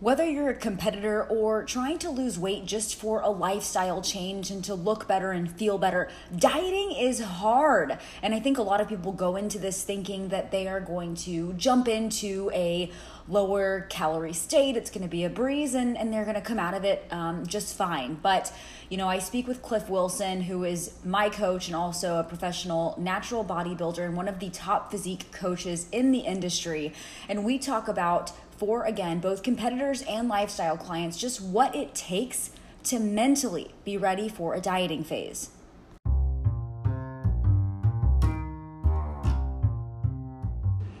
Whether you're a competitor or trying to lose weight just for a lifestyle change and to look better and feel better, dieting is hard. And I think a lot of people go into this thinking that they are going to jump into a lower calorie state. It's going to be a breeze and, and they're going to come out of it um, just fine. But, you know, I speak with Cliff Wilson, who is my coach and also a professional natural bodybuilder and one of the top physique coaches in the industry. And we talk about for, again, both competitors and lifestyle clients, just what it takes to mentally be ready for a dieting phase.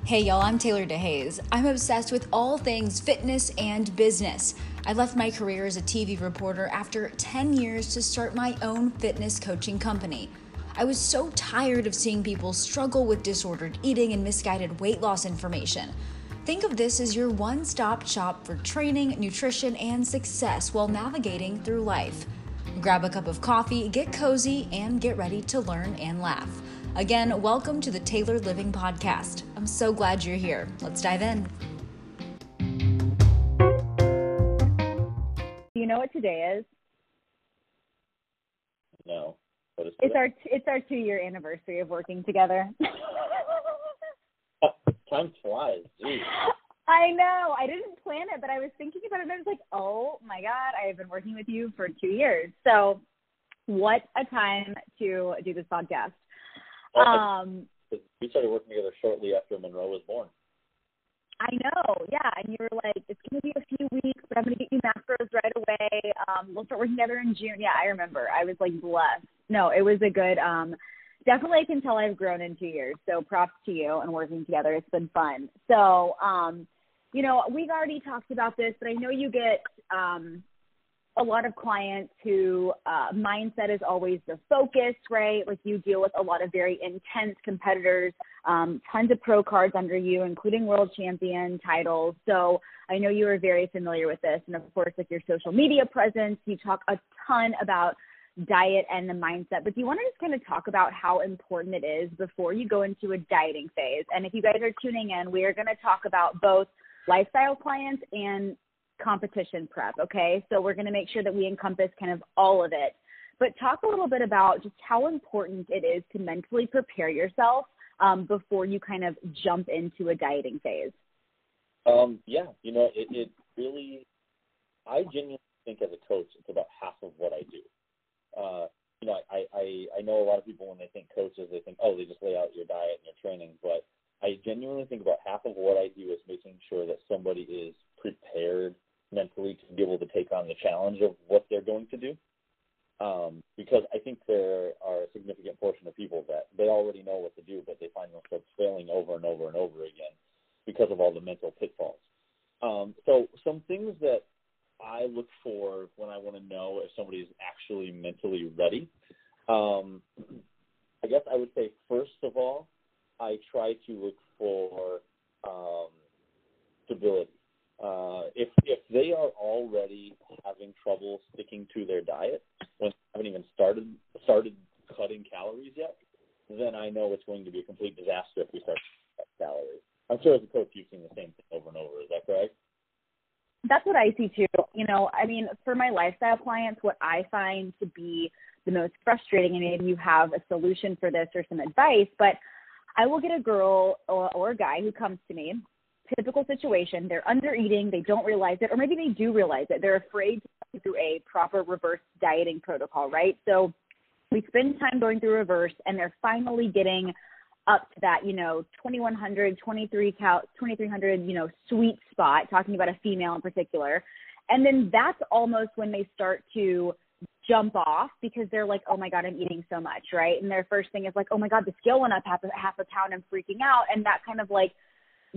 Hey y'all, I'm Taylor DeHaze. I'm obsessed with all things fitness and business. I left my career as a TV reporter after 10 years to start my own fitness coaching company. I was so tired of seeing people struggle with disordered eating and misguided weight loss information. Think of this as your one stop shop for training, nutrition, and success while navigating through life. Grab a cup of coffee, get cozy, and get ready to learn and laugh. Again, welcome to the Tailored Living Podcast. I'm so glad you're here. Let's dive in. Do you know what today is? No. It's our it's our two year anniversary of working together. Time flies. Jeez. I know. I didn't plan it, but I was thinking about it and I was like, oh my God, I have been working with you for two years. So what a time to do this podcast. Um, we started working together shortly after Monroe was born. I know, yeah. And you were like, it's going to be a few weeks, but I'm going to get you macros right away. Um, we'll start working together in June. Yeah, I remember. I was like blessed. No, it was a good, um, definitely I can tell I've grown in two years. So props to you and working together. It's been fun. So, um, you know, we've already talked about this, but I know you get um, a lot of clients who uh, mindset is always the focus, right? Like you deal with a lot of very intense competitors, um, tons of pro cards under you, including world champion titles. So I know you are very familiar with this. And of course, like your social media presence, you talk a ton about diet and the mindset. But do you want to just kind of talk about how important it is before you go into a dieting phase? And if you guys are tuning in, we are going to talk about both lifestyle clients and competition prep. Okay. So we're going to make sure that we encompass kind of all of it. But talk a little bit about just how important it is to mentally prepare yourself um, before you kind of jump into a dieting phase. Um, yeah, you know, it, it really, I genuinely think as a coach, it's about half of what I do uh, you know, I, I I know a lot of people when they think coaches, they think, oh, they just lay out your diet and your training. But I genuinely think about half of what I do is making sure that somebody is prepared mentally to be able to take on the challenge of what they're going to do. Um, because I think there are a significant portion of people that they already know what to do, but they find themselves failing over and over and over again because of all the mental pitfalls. Um, so some things that I look for when I want to know if somebody is actually mentally ready. Um, I guess I would say first of all, I try to look for um, stability. Uh, if if they are already having trouble sticking to their diet when they haven't even started started cutting calories yet, then I know it's going to be a complete disaster if we start to cut calories. I'm sure as a coach you've seen the same thing over and over. Is that correct? That's what I see too. You know, I mean, for my lifestyle clients, what I find to be the most frustrating, and maybe you have a solution for this or some advice, but I will get a girl or, or a guy who comes to me, typical situation, they're under eating, they don't realize it, or maybe they do realize it. They're afraid to go through a proper reverse dieting protocol, right? So we spend time going through reverse, and they're finally getting up to that, you know, 2100, 23 cal, 2300, you know, sweet spot, talking about a female in particular. And then that's almost when they start to jump off because they're like, oh my God, I'm eating so much, right? And their first thing is like, oh my God, the scale went up half a, half a pound, I'm freaking out. And that kind of like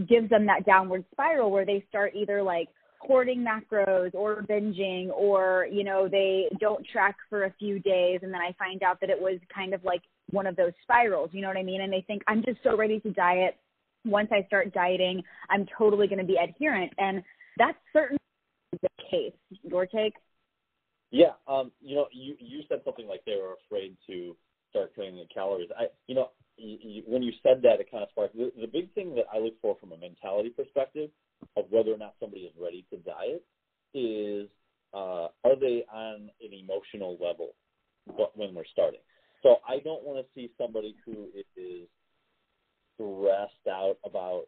gives them that downward spiral where they start either like hoarding macros or binging or, you know, they don't track for a few days. And then I find out that it was kind of like one of those spirals, you know what I mean? And they think, I'm just so ready to diet. Once I start dieting, I'm totally going to be adherent. And that's certainly the case. Your take? Yeah. Um, you know, you, you said something like they were afraid to start cutting the calories. I, you know, you, you, when you said that, it kind of sparked the, the big thing that I look for from a mentality perspective of whether or not somebody is ready to diet is uh, are they on an emotional level when we're starting? So I don't want to see somebody who is stressed out about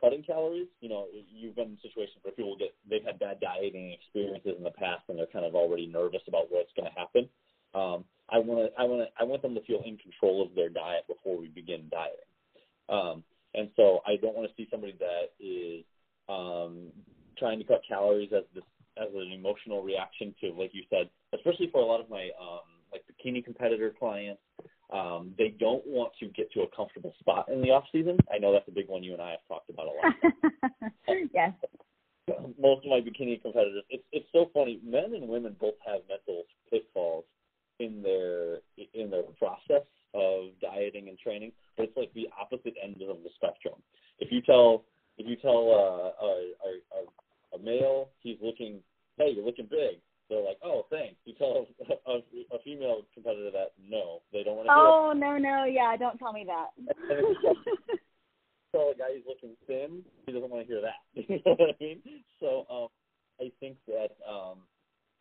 cutting calories. You know, you've been in situations where people get they've had bad dieting experiences in the past and they're kind of already nervous about what's going to happen. Um, I want to I want to I want them to feel in control of their diet before we begin dieting. Um, and so I don't want to see somebody that is um, trying to cut calories as this as an emotional reaction to, like you said, especially for a lot of my um, like bikini competitor clients. Um, they don't want to get to a comfortable spot in the off season. I know that's a big one you and I have talked about a lot. yes. Most of my bikini competitors, it's it's so funny. Men and women both have mental pitfalls in their in their process of dieting and training, but it's like the opposite end of the spectrum. If you tell if you tell uh, a, a, a male he's looking, hey, you're looking big, they're like, oh, thanks. You tell a, a, a female competitor that no, they don't want to. Oh no, no, yeah, don't tell me that. tell a guy he's looking thin, he doesn't want to hear that. you know what I mean? So um, I think that um,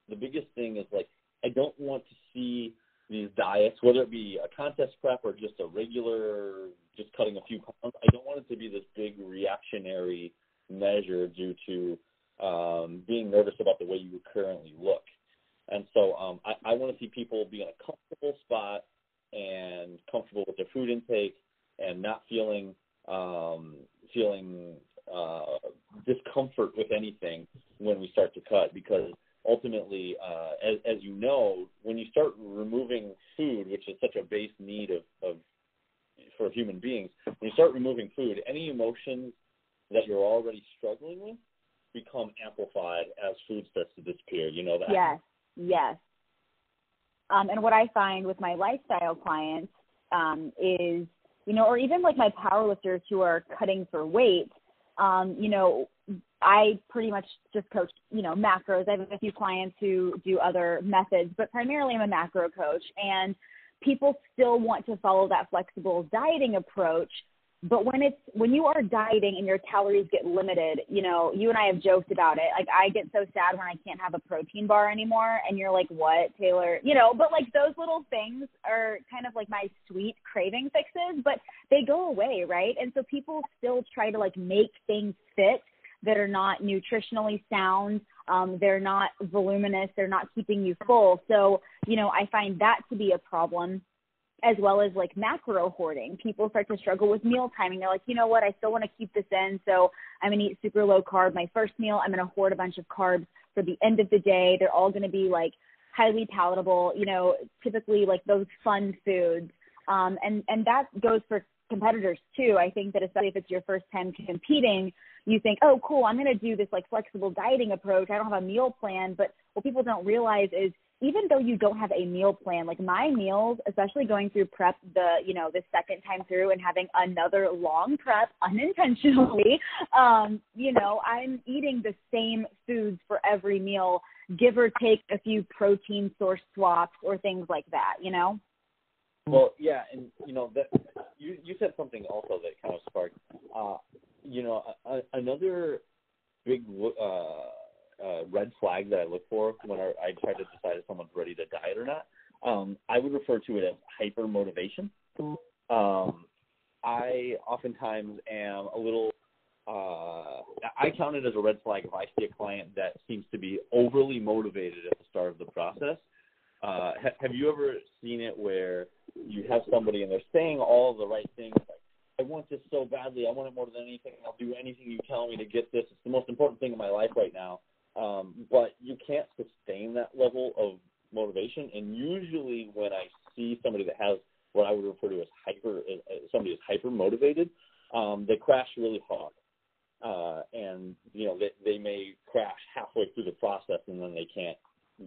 the biggest thing is like I don't want to see these diets, whether it be a contest prep or just a regular, just cutting a few pounds. I don't want it to be this big reactionary measure due to um, being nervous about the way you currently look. And so um, I, I want to see people be in a comfortable spot and comfortable with their food intake and not feeling um, feeling uh, discomfort with anything when we start to cut because ultimately, uh, as, as you know, when you start removing food, which is such a base need of, of for human beings, when you start removing food, any emotions that you're already struggling with become amplified as food starts to disappear. You know that? Yes, yes. Um, and what I find with my lifestyle clients um, is, you know, or even like my powerlifters who are cutting for weight, um, you know, I pretty much just coach, you know, macros. I have a few clients who do other methods, but primarily I'm a macro coach. And people still want to follow that flexible dieting approach but when it's when you are dieting and your calories get limited, you know, you and I have joked about it. Like I get so sad when I can't have a protein bar anymore and you're like, "What, Taylor?" You know, but like those little things are kind of like my sweet craving fixes, but they go away, right? And so people still try to like make things fit that are not nutritionally sound. Um, they're not voluminous. They're not keeping you full. So, you know, I find that to be a problem as well as like macro hoarding. People start to struggle with meal timing. They're like, you know what, I still want to keep this in, so I'm gonna eat super low carb my first meal. I'm gonna hoard a bunch of carbs for the end of the day. They're all gonna be like highly palatable, you know, typically like those fun foods. Um, and and that goes for competitors too. I think that especially if it's your first time competing, you think, oh, cool, I'm going to do this like flexible dieting approach. I don't have a meal plan. But what people don't realize is even though you don't have a meal plan, like my meals, especially going through prep the, you know, the second time through and having another long prep unintentionally, um, you know, I'm eating the same foods for every meal, give or take a few protein source swaps or things like that, you know? Well, yeah, and you know that you you said something also that kind of sparked. Uh, you know, a, a, another big uh, uh, red flag that I look for when I, try to decide if someone's ready to diet or not. Um, I would refer to it as hyper motivation. Um, I oftentimes am a little. Uh, I count it as a red flag if I see a client that seems to be overly motivated at the start of the process. Uh, ha- have you ever seen it where you have somebody and they're saying all the right things, like, I want this so badly, I want it more than anything, I'll do anything you tell me to get this. It's the most important thing in my life right now. Um, but you can't sustain that level of motivation. And usually, when I see somebody that has what I would refer to as hyper, uh, somebody is hyper motivated, um, they crash really hard. Uh, and you know they, they may crash halfway through the process and then they can't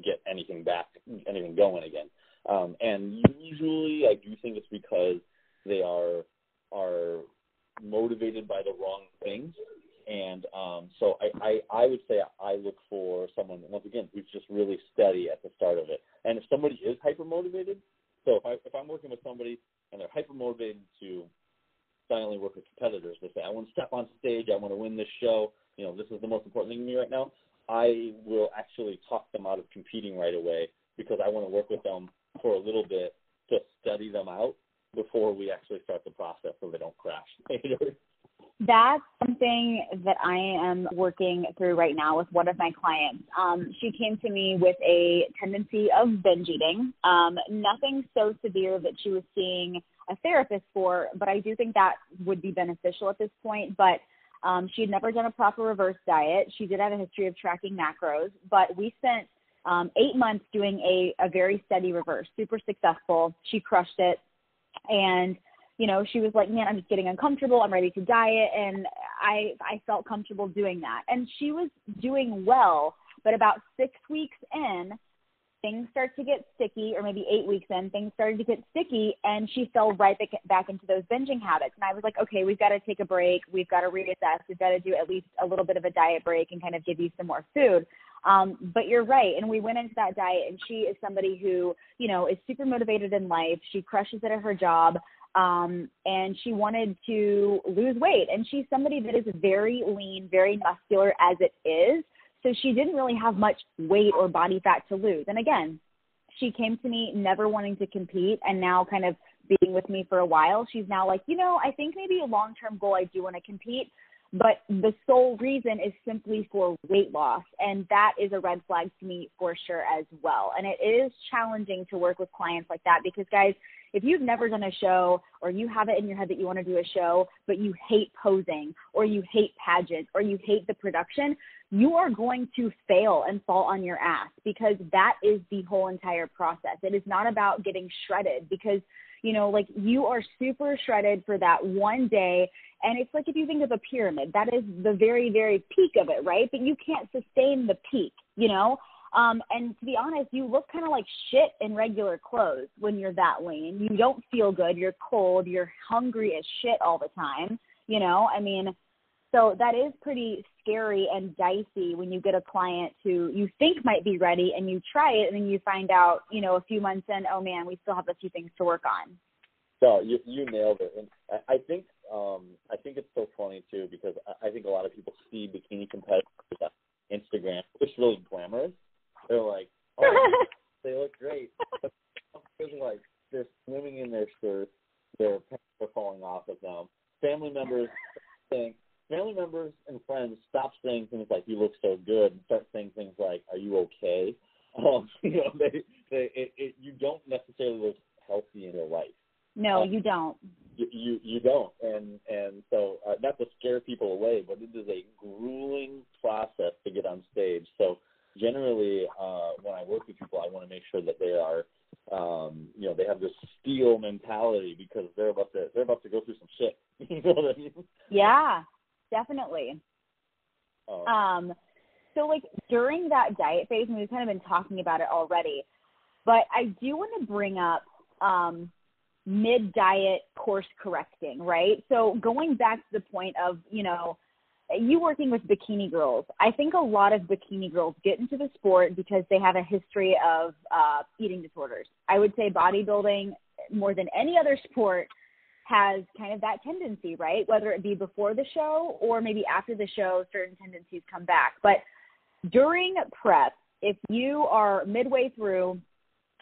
get anything back, anything going again. Um, and usually, I do think it's because they are are motivated by the wrong things and um, so I, I, I would say I look for someone once again who's just really steady at the start of it. And if somebody is hyper motivated, so if I if I'm working with somebody and they're hyper motivated to silently work with competitors, they say I want to step on stage, I want to win this show. You know, this is the most important thing to me right now. I will actually talk them out of competing right away because I want to work with them for a little bit to study them out before we actually start the process so they don't crash later. That's something that I am working through right now with one of my clients. Um, she came to me with a tendency of binge eating. Um, nothing so severe that she was seeing a therapist for, but I do think that would be beneficial at this point. But um, she had never done a proper reverse diet. She did have a history of tracking macros, but we spent um, eight months doing a, a very steady reverse, super successful. She crushed it. And you know, she was like, "Man, I'm just getting uncomfortable. I'm ready to diet," and I I felt comfortable doing that. And she was doing well, but about six weeks in, things start to get sticky, or maybe eight weeks in, things started to get sticky, and she fell right back back into those binging habits. And I was like, "Okay, we've got to take a break. We've got to reassess. We've got to do at least a little bit of a diet break and kind of give you some more food." Um, but you're right. And we went into that diet, and she is somebody who, you know, is super motivated in life. She crushes it at her job um, and she wanted to lose weight. And she's somebody that is very lean, very muscular as it is. So she didn't really have much weight or body fat to lose. And again, she came to me never wanting to compete and now kind of being with me for a while. She's now like, you know, I think maybe a long term goal I do want to compete, but the sole reason is simply for weight loss. And that is a red flag to me for sure as well. And it is challenging to work with clients like that because, guys, if you've never done a show or you have it in your head that you want to do a show, but you hate posing or you hate pageants or you hate the production, you are going to fail and fall on your ass because that is the whole entire process. It is not about getting shredded because you know, like you are super shredded for that one day. And it's like if you think of a pyramid, that is the very, very peak of it, right? But you can't sustain the peak, you know? Um, and to be honest, you look kind of like shit in regular clothes when you're that lean. You don't feel good. You're cold. You're hungry as shit all the time. You know, I mean, so that is pretty scary and dicey when you get a client who you think might be ready and you try it and then you find out, you know, a few months in, oh man, we still have a few things to work on. So you you nailed it, and I, I think um I think it's so funny too because I, I think a lot of people see bikini competitors on Instagram, which is really glamorous, they're like, oh, they look great. They're like they're swimming in their shirts, their pants are falling off of them. Family members saying, family members and friends stop saying things like "you look so good" and start saying things like "Are you okay?" Um, you know, they, they, it, it, you don't necessarily look healthy in your life. No, um, you don't. You, you you don't, and and so uh, not to scare people away, but it is a grueling process to get on stage. So generally, uh, when I work with people, I want to make sure that they are, um, you know, they have this steel mentality because they're about to they're about to go through some shit. you know what I mean? Yeah, definitely. Um, um, so like during that diet phase, and we've kind of been talking about it already, but I do want to bring up um, mid diet course correcting, right? So going back to the point of you know you working with bikini girls, I think a lot of bikini girls get into the sport because they have a history of uh, eating disorders. I would say bodybuilding, more than any other sport, has kind of that tendency, right? Whether it be before the show or maybe after the show, certain tendencies come back. But during prep, if you are midway through,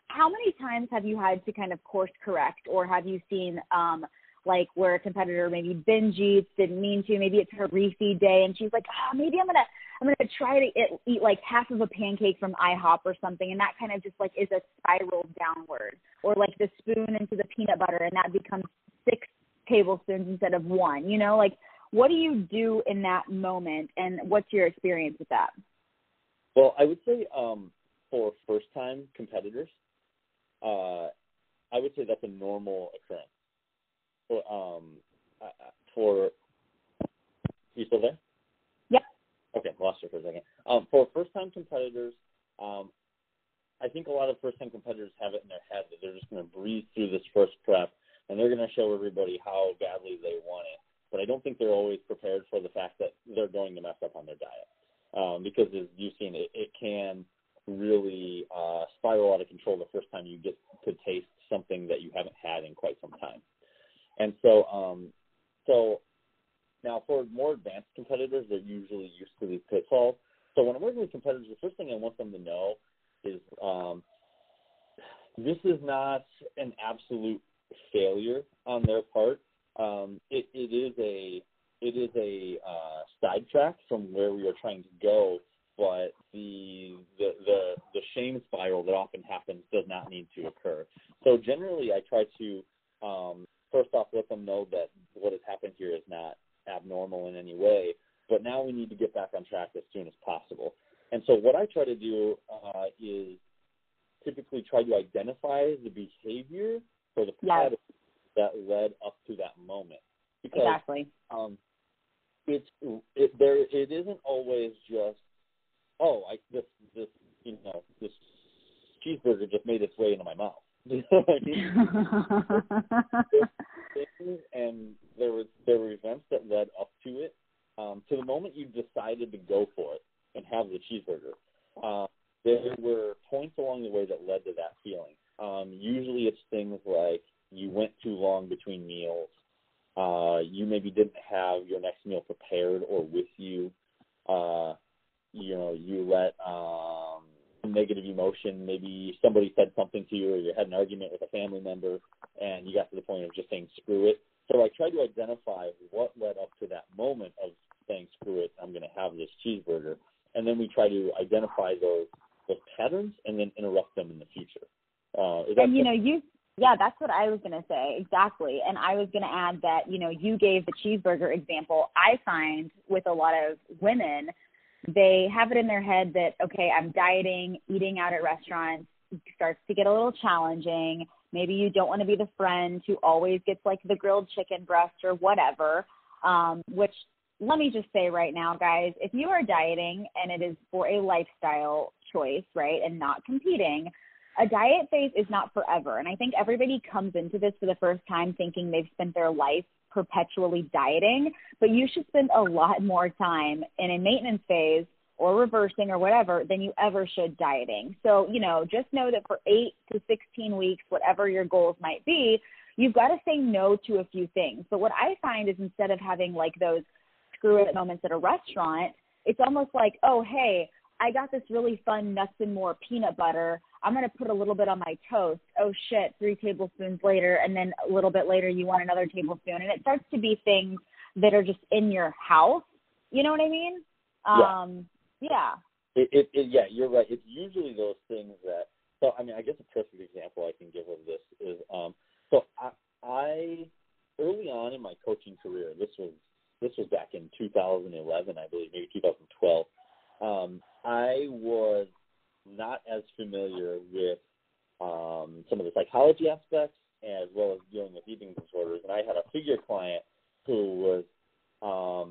how many times have you had to kind of course correct or have you seen um, – like where a competitor maybe binge eats, didn't mean to, maybe it's her refeed day, and she's like, oh, maybe I'm gonna I'm gonna try to eat, eat like half of a pancake from IHOP or something, and that kind of just like is a spiral downward, or like the spoon into the peanut butter, and that becomes six tablespoons instead of one. You know, like what do you do in that moment, and what's your experience with that? Well, I would say um, for first time competitors, uh, I would say that's a normal occurrence for um uh, for you still there? Yep. Okay, lost you for a second. Um, for first time competitors, um, I think a lot of first time competitors have it in their head that they're just going to breeze through this first prep and they're going to show everybody how badly they want it. But I don't think they're always prepared for the fact that they're going to mess up on their diet. Um, because as you've seen, it, it can really uh, spiral out of control the first time you get to taste something that you haven't had in quite some time. And so, um, so now for more advanced competitors, they're usually used to these pitfalls. So when I'm working with competitors, the first thing I want them to know is um, this is not an absolute failure on their part. Um, it, it is a it is a uh, sidetrack from where we are trying to go, but the, the the the shame spiral that often happens does not need to occur. So generally, I try to um, first off let them know that what has happened here is not abnormal in any way, but now we need to get back on track as soon as possible. And so what I try to do uh, is typically try to identify the behavior or the pattern that led up to that moment. Because, exactly. Um, it's it, there. It isn't always just oh, I this this you know this cheeseburger just made its way into my mouth. and there was there were events that led up to it. Um, to the moment you decided to go for it and have the cheeseburger, uh, there were points along the way that led to that feeling. Um, usually, it's things like you went too long between meals. Uh, you maybe didn't have your next meal prepared or with you. Uh, you know, you let um, negative emotion. Maybe somebody said something to you, or you had an argument with a family member, and you got to the point of just saying "screw it." So I tried to identify what led up to that moment of saying "screw it." I'm going to have this cheeseburger, and then we try to identify those those patterns and then interrupt them in the future. Uh, and you know, you yeah, that's what I was going to say. Exactly. And I was going to add that, you know, you gave the cheeseburger example. I find with a lot of women, they have it in their head that, okay, I'm dieting, eating out at restaurants starts to get a little challenging. Maybe you don't want to be the friend who always gets like the grilled chicken breast or whatever, um, which let me just say right now, guys, if you are dieting and it is for a lifestyle choice, right, and not competing, a diet phase is not forever. And I think everybody comes into this for the first time thinking they've spent their life perpetually dieting, but you should spend a lot more time in a maintenance phase or reversing or whatever than you ever should dieting. So, you know, just know that for eight to 16 weeks, whatever your goals might be, you've got to say no to a few things. But what I find is instead of having like those screw it moments at a restaurant, it's almost like, oh, hey, I got this really fun nuts and more peanut butter. I'm going to put a little bit on my toast. Oh shit, three tablespoons later. And then a little bit later, you want another tablespoon. And it starts to be things that are just in your house. You know what I mean? Yeah. Um, yeah. It, it, it, yeah, you're right. It's usually those things that, so I mean, I guess a perfect example I can give of this is, um, so I, I, early on in my coaching career, this was, this was back in 2011, I believe, maybe 2012. Um, I was not as familiar with um, some of the psychology aspects as well as dealing with eating disorders. And I had a figure client who was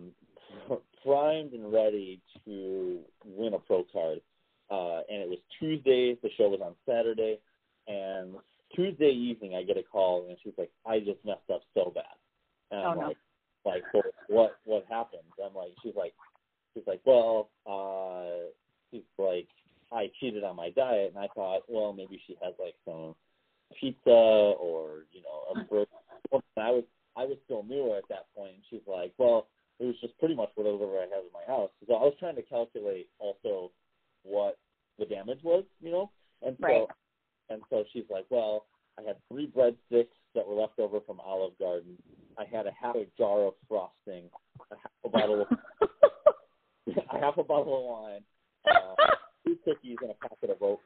um, primed and ready to win a pro card. Uh, and it was Tuesday. The show was on Saturday. And Tuesday evening, I get a call, and she's like, "I just messed up so bad." And I'm oh, like, no. "Like, what what happened?" I'm like, "She's like, she's like, well, uh, she's like, I cheated on my diet, and I thought, well, maybe she has like some pizza or you know a burger. I was I was still newer at that point, and she's like, well, it was just pretty much whatever I had in my house. So I was trying to calculate also what the damage was, you know, and so right. and so she's like, well, I had three breadsticks that were left over from Olive Garden. I had a half a jar of frosting, a half a bottle of a half a bottle of wine. Uh, two cookies and a packet of oatmeal.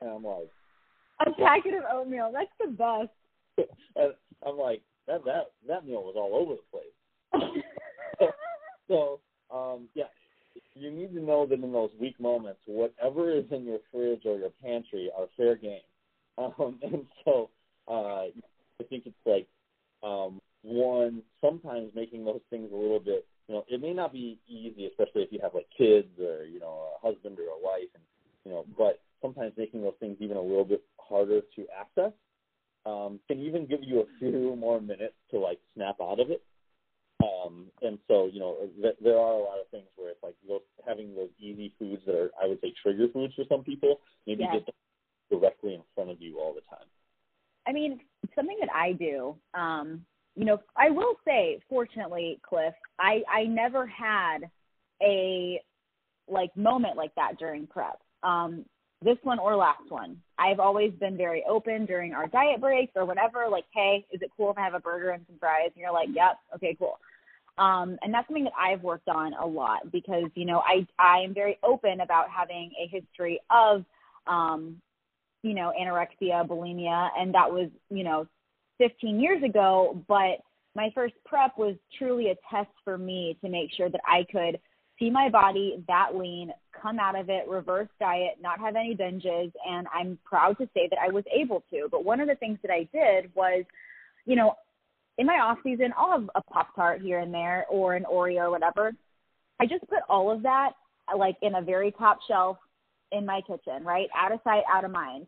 And I'm like, a packet of oatmeal. That's the best. and I'm like, that that that meal was all over the place. so, um, yeah, you need to know that in those weak moments, whatever is in your fridge or your pantry are fair game. Um, and so, uh, I think it's like um, one sometimes making those things a little bit you know, it may not be easy, especially if you have like kids or you know a husband or a wife, and you know, but sometimes making those things even a little bit harder to access um, can even give you a few more minutes to like snap out of it. Um, and so, you know, th- there are a lot of things where it's like those, having those easy foods that are, I would say, trigger foods for some people, maybe yes. just directly in front of you all the time. I mean, something that I do, um, you know, I will say, fortunately, Cliff, I I never had a like moment like that during prep. Um, this one or last one. I've always been very open during our diet breaks or whatever. Like, hey, is it cool if I have a burger and some fries? And you're like, yep, okay, cool. Um, and that's something that I've worked on a lot because you know I I am very open about having a history of um, you know anorexia, bulimia, and that was you know 15 years ago. But my first prep was truly a test for me to make sure that I could see my body that lean, come out of it, reverse diet, not have any binges, and I'm proud to say that I was able to. But one of the things that I did was, you know, in my off season, I'll have a Pop Tart here and there or an Oreo or whatever. I just put all of that like in a very top shelf in my kitchen, right? Out of sight, out of mind.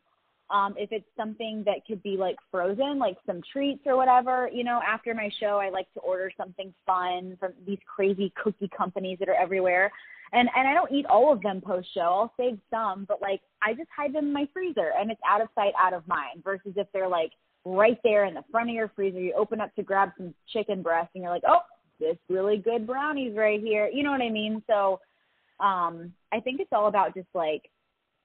Um, if it's something that could be like frozen, like some treats or whatever, you know, after my show, I like to order something fun from these crazy cookie companies that are everywhere. And and I don't eat all of them post show. I'll save some, but like I just hide them in my freezer and it's out of sight, out of mind. Versus if they're like right there in the front of your freezer, you open up to grab some chicken breast and you're like, oh, this really good brownies right here. You know what I mean? So um I think it's all about just like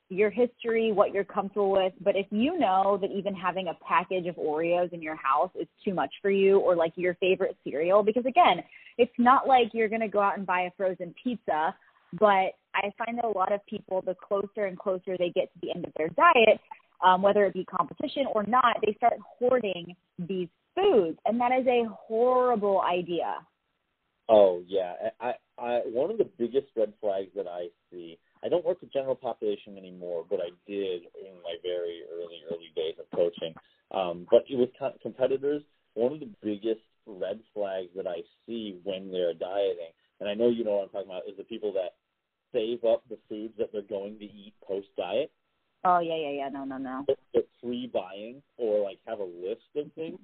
your history, what you're comfortable with. But if you know that even having a package of Oreos in your house is too much for you, or like your favorite cereal, because again, it's not like you're going to go out and buy a frozen pizza. But I find that a lot of people, the closer and closer they get to the end of their diet, um, whether it be competition or not, they start hoarding these foods, and that is a horrible idea. Oh yeah, I, I one of the biggest red flags that I see I don't work with general population anymore, but I did in my very early, early days of coaching. Um, but with competitors, one of the biggest red flags that I see when they're dieting, and I know you know what I'm talking about, is the people that save up the foods that they're going to eat post diet. Oh yeah, yeah, yeah. No, no, no. They're free buying or like have a list of things.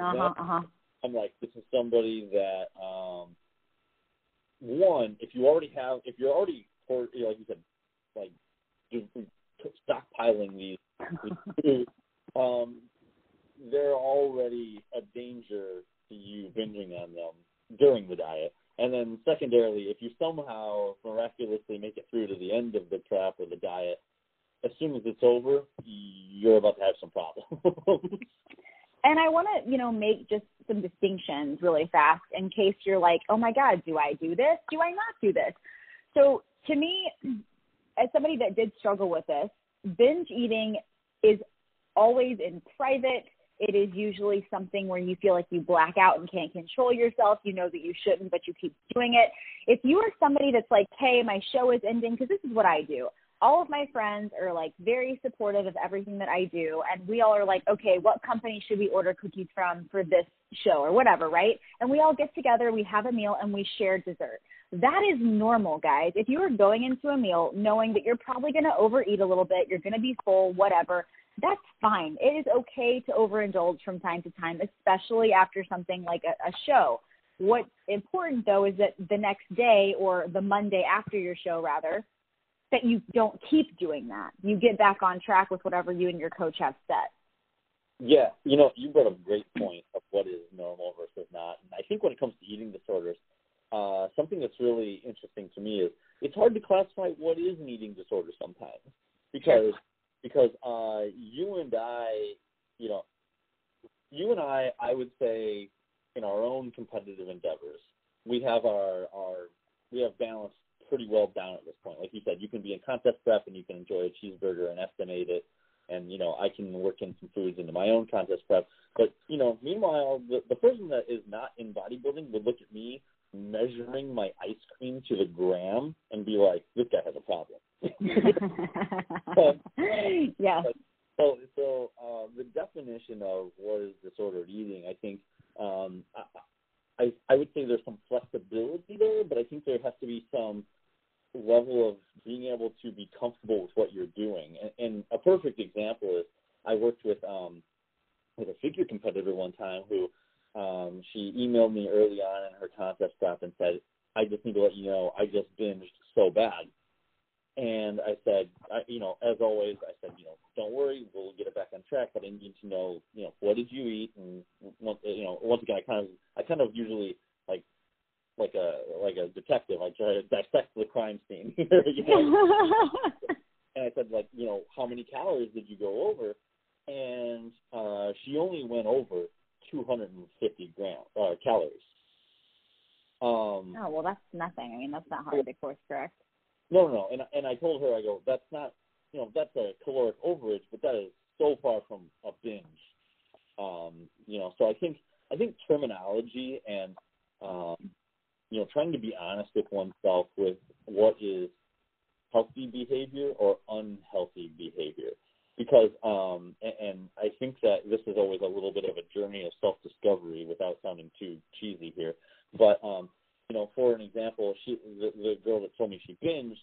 Uh huh. Uh huh. I'm like, this is somebody that, um, one, if you already have, if you're already you know, like you said, like stockpiling these, um, they're already a danger to you binging on them during the diet. And then secondarily, if you somehow miraculously make it through to the end of the prep or the diet, as soon as it's over, you're about to have some problems. and I want to, you know, make just some distinctions really fast in case you're like, oh my God, do I do this? Do I not do this? So to me, as somebody that did struggle with this, binge eating is always in private. It is usually something where you feel like you black out and can't control yourself. You know that you shouldn't, but you keep doing it. If you are somebody that's like, hey, my show is ending, because this is what I do. All of my friends are like very supportive of everything that I do. And we all are like, okay, what company should we order cookies from for this show or whatever, right? And we all get together, we have a meal, and we share dessert. That is normal, guys. If you are going into a meal knowing that you're probably going to overeat a little bit, you're going to be full, whatever, that's fine. It is okay to overindulge from time to time, especially after something like a, a show. What's important though is that the next day or the Monday after your show, rather, that you don't keep doing that. You get back on track with whatever you and your coach have set. Yeah, you know, you brought a great point of what is normal versus not. And I think when it comes to eating disorders, uh, something that's really interesting to me is it's hard to classify what is an eating disorder sometimes because because uh, you and I, you know, you and I, I would say, in our own competitive endeavors, we have our our we have balance pretty well down at this point. Like you said, you can be in contest prep and you can enjoy a cheeseburger and estimate it, and you know I can work in some foods into my own contest prep. But you know, meanwhile, the the person that is not in bodybuilding would look at me measuring my ice cream to the gram and be like, this guy has a problem. yeah. So, so uh, the definition of what is disordered eating, I think, um, I, I, I would say there's some flexibility there, but I think there has to be some level of being able to be comfortable with what you're doing. And, and a perfect example is I worked with um, with a figure competitor one time who um, she emailed me early on in her contest prep and said, I just need to let you know I just binged so bad. And I said, I, you know, as always, I said, you know, don't worry, we'll get it back on track. But I need to know, you know, what did you eat? And once, you know, once again, I kind of, I kind of usually like, like a like a detective. I try to dissect the crime scene. you know? and I said, said like, you know, how many calories did you go over? And uh, she only went over 250 gram uh, calories. Um, oh well, that's nothing. I mean, that's not hard to course correct. No, no, no. And and I told her, I go, that's not, you know, that's a caloric overage, but that is so far from a binge. Um, you know, so I think I think terminology and um, you know, trying to be honest with oneself with what is healthy behavior or unhealthy behavior. Because, um, and, and I think that this is always a little bit of a journey of self-discovery without sounding too cheesy here. But, um, you know, for an example, she, the, the girl that told me she binged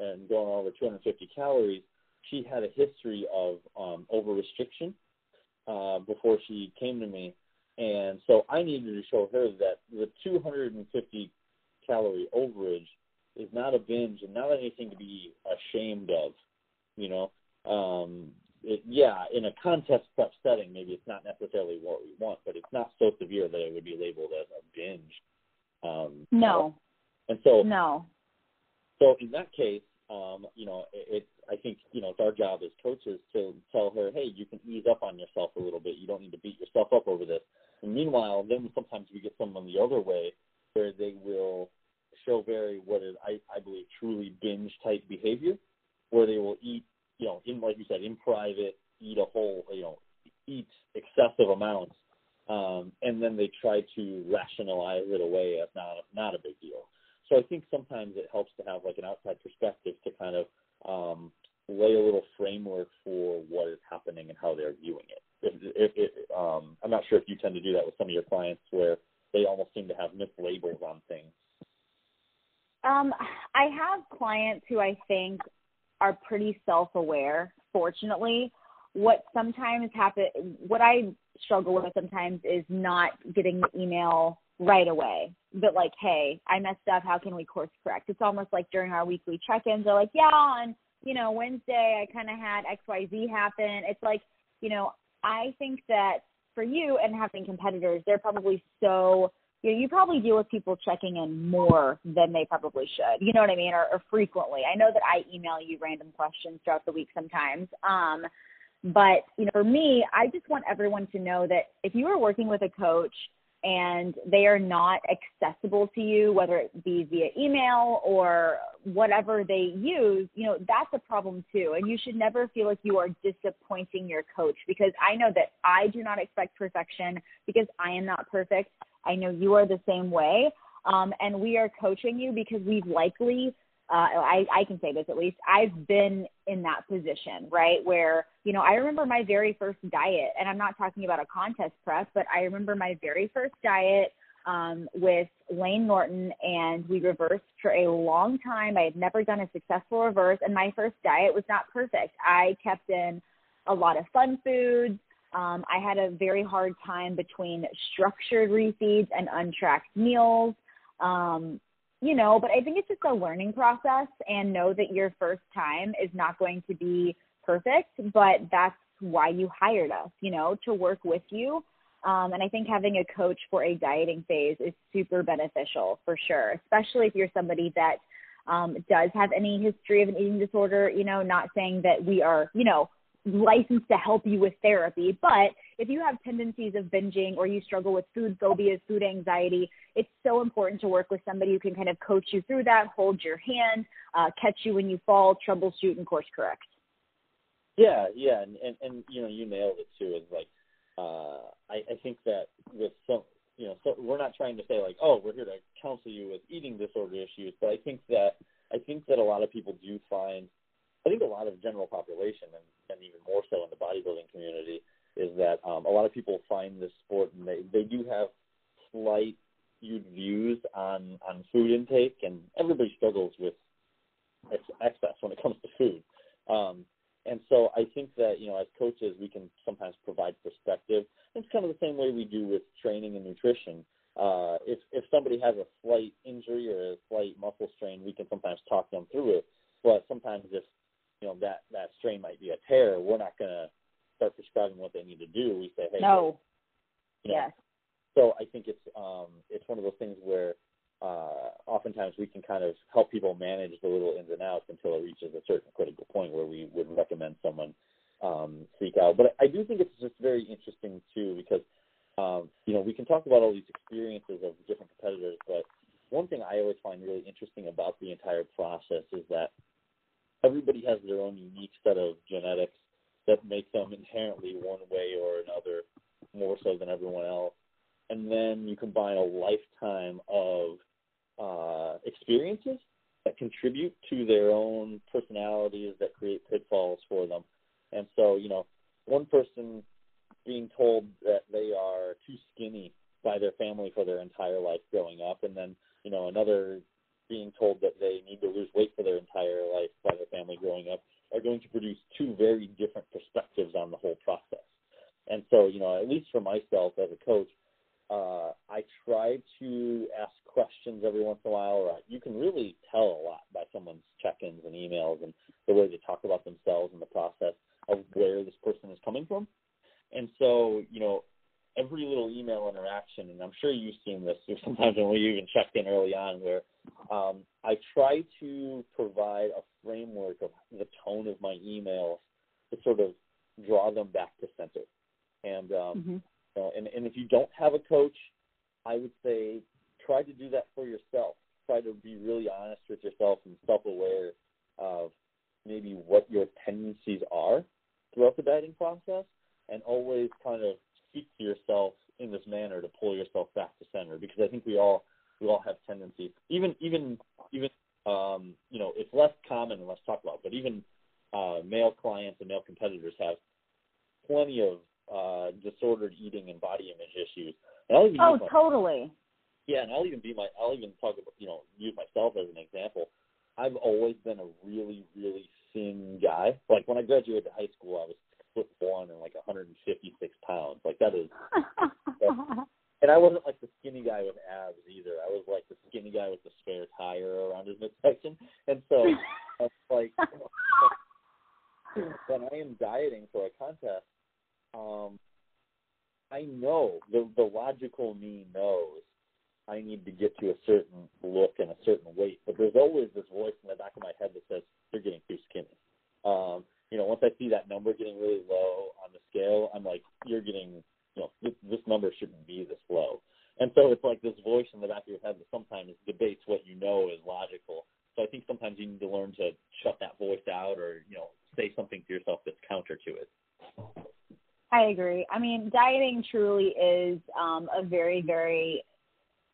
and going over 250 calories, she had a history of um, over restriction uh, before she came to me. And so I needed to show her that the 250 calorie overage is not a binge and not anything to be ashamed of. You know, um, it, yeah, in a contest prep setting, maybe it's not necessarily what we want, but it's not so severe that it would be labeled as a binge. Um, no. And so no. So in that case, um, you know, it, it's I think you know it's our job as coaches to tell her, hey, you can ease up on yourself a little bit. You don't need to beat yourself up over this. And meanwhile, then sometimes we get someone the other way where they will show very what is I, I believe truly binge type behavior, where they will eat, you know, in like you said, in private, eat a whole, you know, eat excessive amounts, um, and then they try to rationalize it away as not not a big deal. So I think sometimes it helps to have like an outside perspective to kind of um, lay a little framework for what is happening and how they're viewing it. If, if, if, um, I'm not sure if you tend to do that with some of your clients where they almost seem to have mislabels on things. Um, I have clients who I think are pretty self-aware. Fortunately, what sometimes happen, what I struggle with sometimes is not getting the email right away. But like, hey, I messed up. How can we course correct? It's almost like during our weekly check-ins, they're like, yeah, on you know Wednesday I kind of had X Y Z happen. It's like, you know, I think that for you and having competitors, they're probably so you know, you probably deal with people checking in more than they probably should. You know what I mean? Or, or frequently. I know that I email you random questions throughout the week sometimes. Um, but you know, for me, I just want everyone to know that if you are working with a coach and they are not accessible to you, whether it be via email or whatever they use, you know, that's a problem too. And you should never feel like you are disappointing your coach because I know that I do not expect perfection because I am not perfect. I know you are the same way. Um, and we are coaching you because we've likely uh, I, I can say this at least, I've been in that position, right? Where, you know, I remember my very first diet, and I'm not talking about a contest prep, but I remember my very first diet um, with Layne Norton, and we reversed for a long time. I had never done a successful reverse, and my first diet was not perfect. I kept in a lot of fun foods. Um, I had a very hard time between structured refeeds and untracked meals. Um, you know, but I think it's just a learning process and know that your first time is not going to be perfect, but that's why you hired us, you know, to work with you. Um, and I think having a coach for a dieting phase is super beneficial for sure, especially if you're somebody that um, does have any history of an eating disorder, you know, not saying that we are, you know, licensed to help you with therapy. But if you have tendencies of binging or you struggle with food phobias, food anxiety, it's so important to work with somebody who can kind of coach you through that, hold your hand, uh, catch you when you fall, troubleshoot, and course correct. Yeah, yeah, and, and and you know you nailed it too. Is like uh, I, I think that with some you know so we're not trying to say like oh we're here to counsel you with eating disorder issues, but I think that I think that a lot of people do find I think a lot of general population and, and even more so in the bodybuilding community is that um, a lot of people find this sport and they, they do have slight views on, on food intake and everybody struggles with ex- excess when it comes to food. Um, and so I think that, you know, as coaches, we can sometimes provide perspective. It's kind of the same way we do with training and nutrition. Uh, if, if somebody has a slight injury or a slight muscle strain, we can sometimes talk them through it. But sometimes if you know that that strain might be a tear, we're not going to start prescribing what they need to do. We say, hey, no, you know, yes. So I think it's um, it's one of those things where uh, oftentimes we can kind of help people manage the little ins and outs until it reaches a certain critical point where we would week out. But I do think it's just very interesting too because um, you know we can talk about all these experiences of different competitors, but one thing I always find really interesting about the entire process is that everybody has their own unique set of genetics that make them inherently one way or another more so than everyone else. And then you combine a lifetime of uh, experiences that contribute to their own personalities that create pitfalls for them. And so, you know, one person being told that they are too skinny by their family for their entire life growing up, and then, you know, another being told that they need to lose weight for their entire life by their family growing up are going to produce two very different perspectives on the whole process. And so, you know, at least for myself as a coach, uh, I try to ask questions every once in a while. Or you can really tell a lot by someone's check-ins and emails and the way they talk about themselves and the process of where this person is coming from. And so, you know, every little email interaction, and I'm sure you've seen this. There's sometimes when we even checked in early on, where um, I try to provide a framework of the tone of my emails to sort of draw them back to center. And um, mm-hmm. Uh, and, and if you don't have a coach, I would say try to do that for yourself. Try to be really honest with yourself and self-aware of maybe what your tendencies are throughout the dieting process, and always kind of speak to yourself in this manner to pull yourself back to center. Because I think we all we all have tendencies. Even even even um, you know it's less common and less talked about, but even uh, male clients and male competitors have plenty of uh, disordered eating and body image issues. And I'll even oh, my, totally. Yeah, and I'll even be my I'll even talk about you know use myself as an example. I've always been a really really thin guy. Like when I graduated high school, I was foot one and like 156 pounds. Like that is. and I wasn't like the skinny guy with abs either. I was like the skinny guy with the spare tire around his midsection. And so, like, when I am dieting for a contest, um, I know the the logical me knows I need to get to a certain look and a certain weight, but there's always this voice in the back of my head that says you're getting too skinny. Um, you know, once I see that number getting really low on the scale, I'm like, you're getting, you know, this, this number shouldn't be this low. And so it's like this voice in the back of your head that sometimes debates what you know is logical. So I think sometimes you need to learn to shut that voice out or, you know, say something to yourself that's counter to it. I agree. I mean, dieting truly is um, a very, very,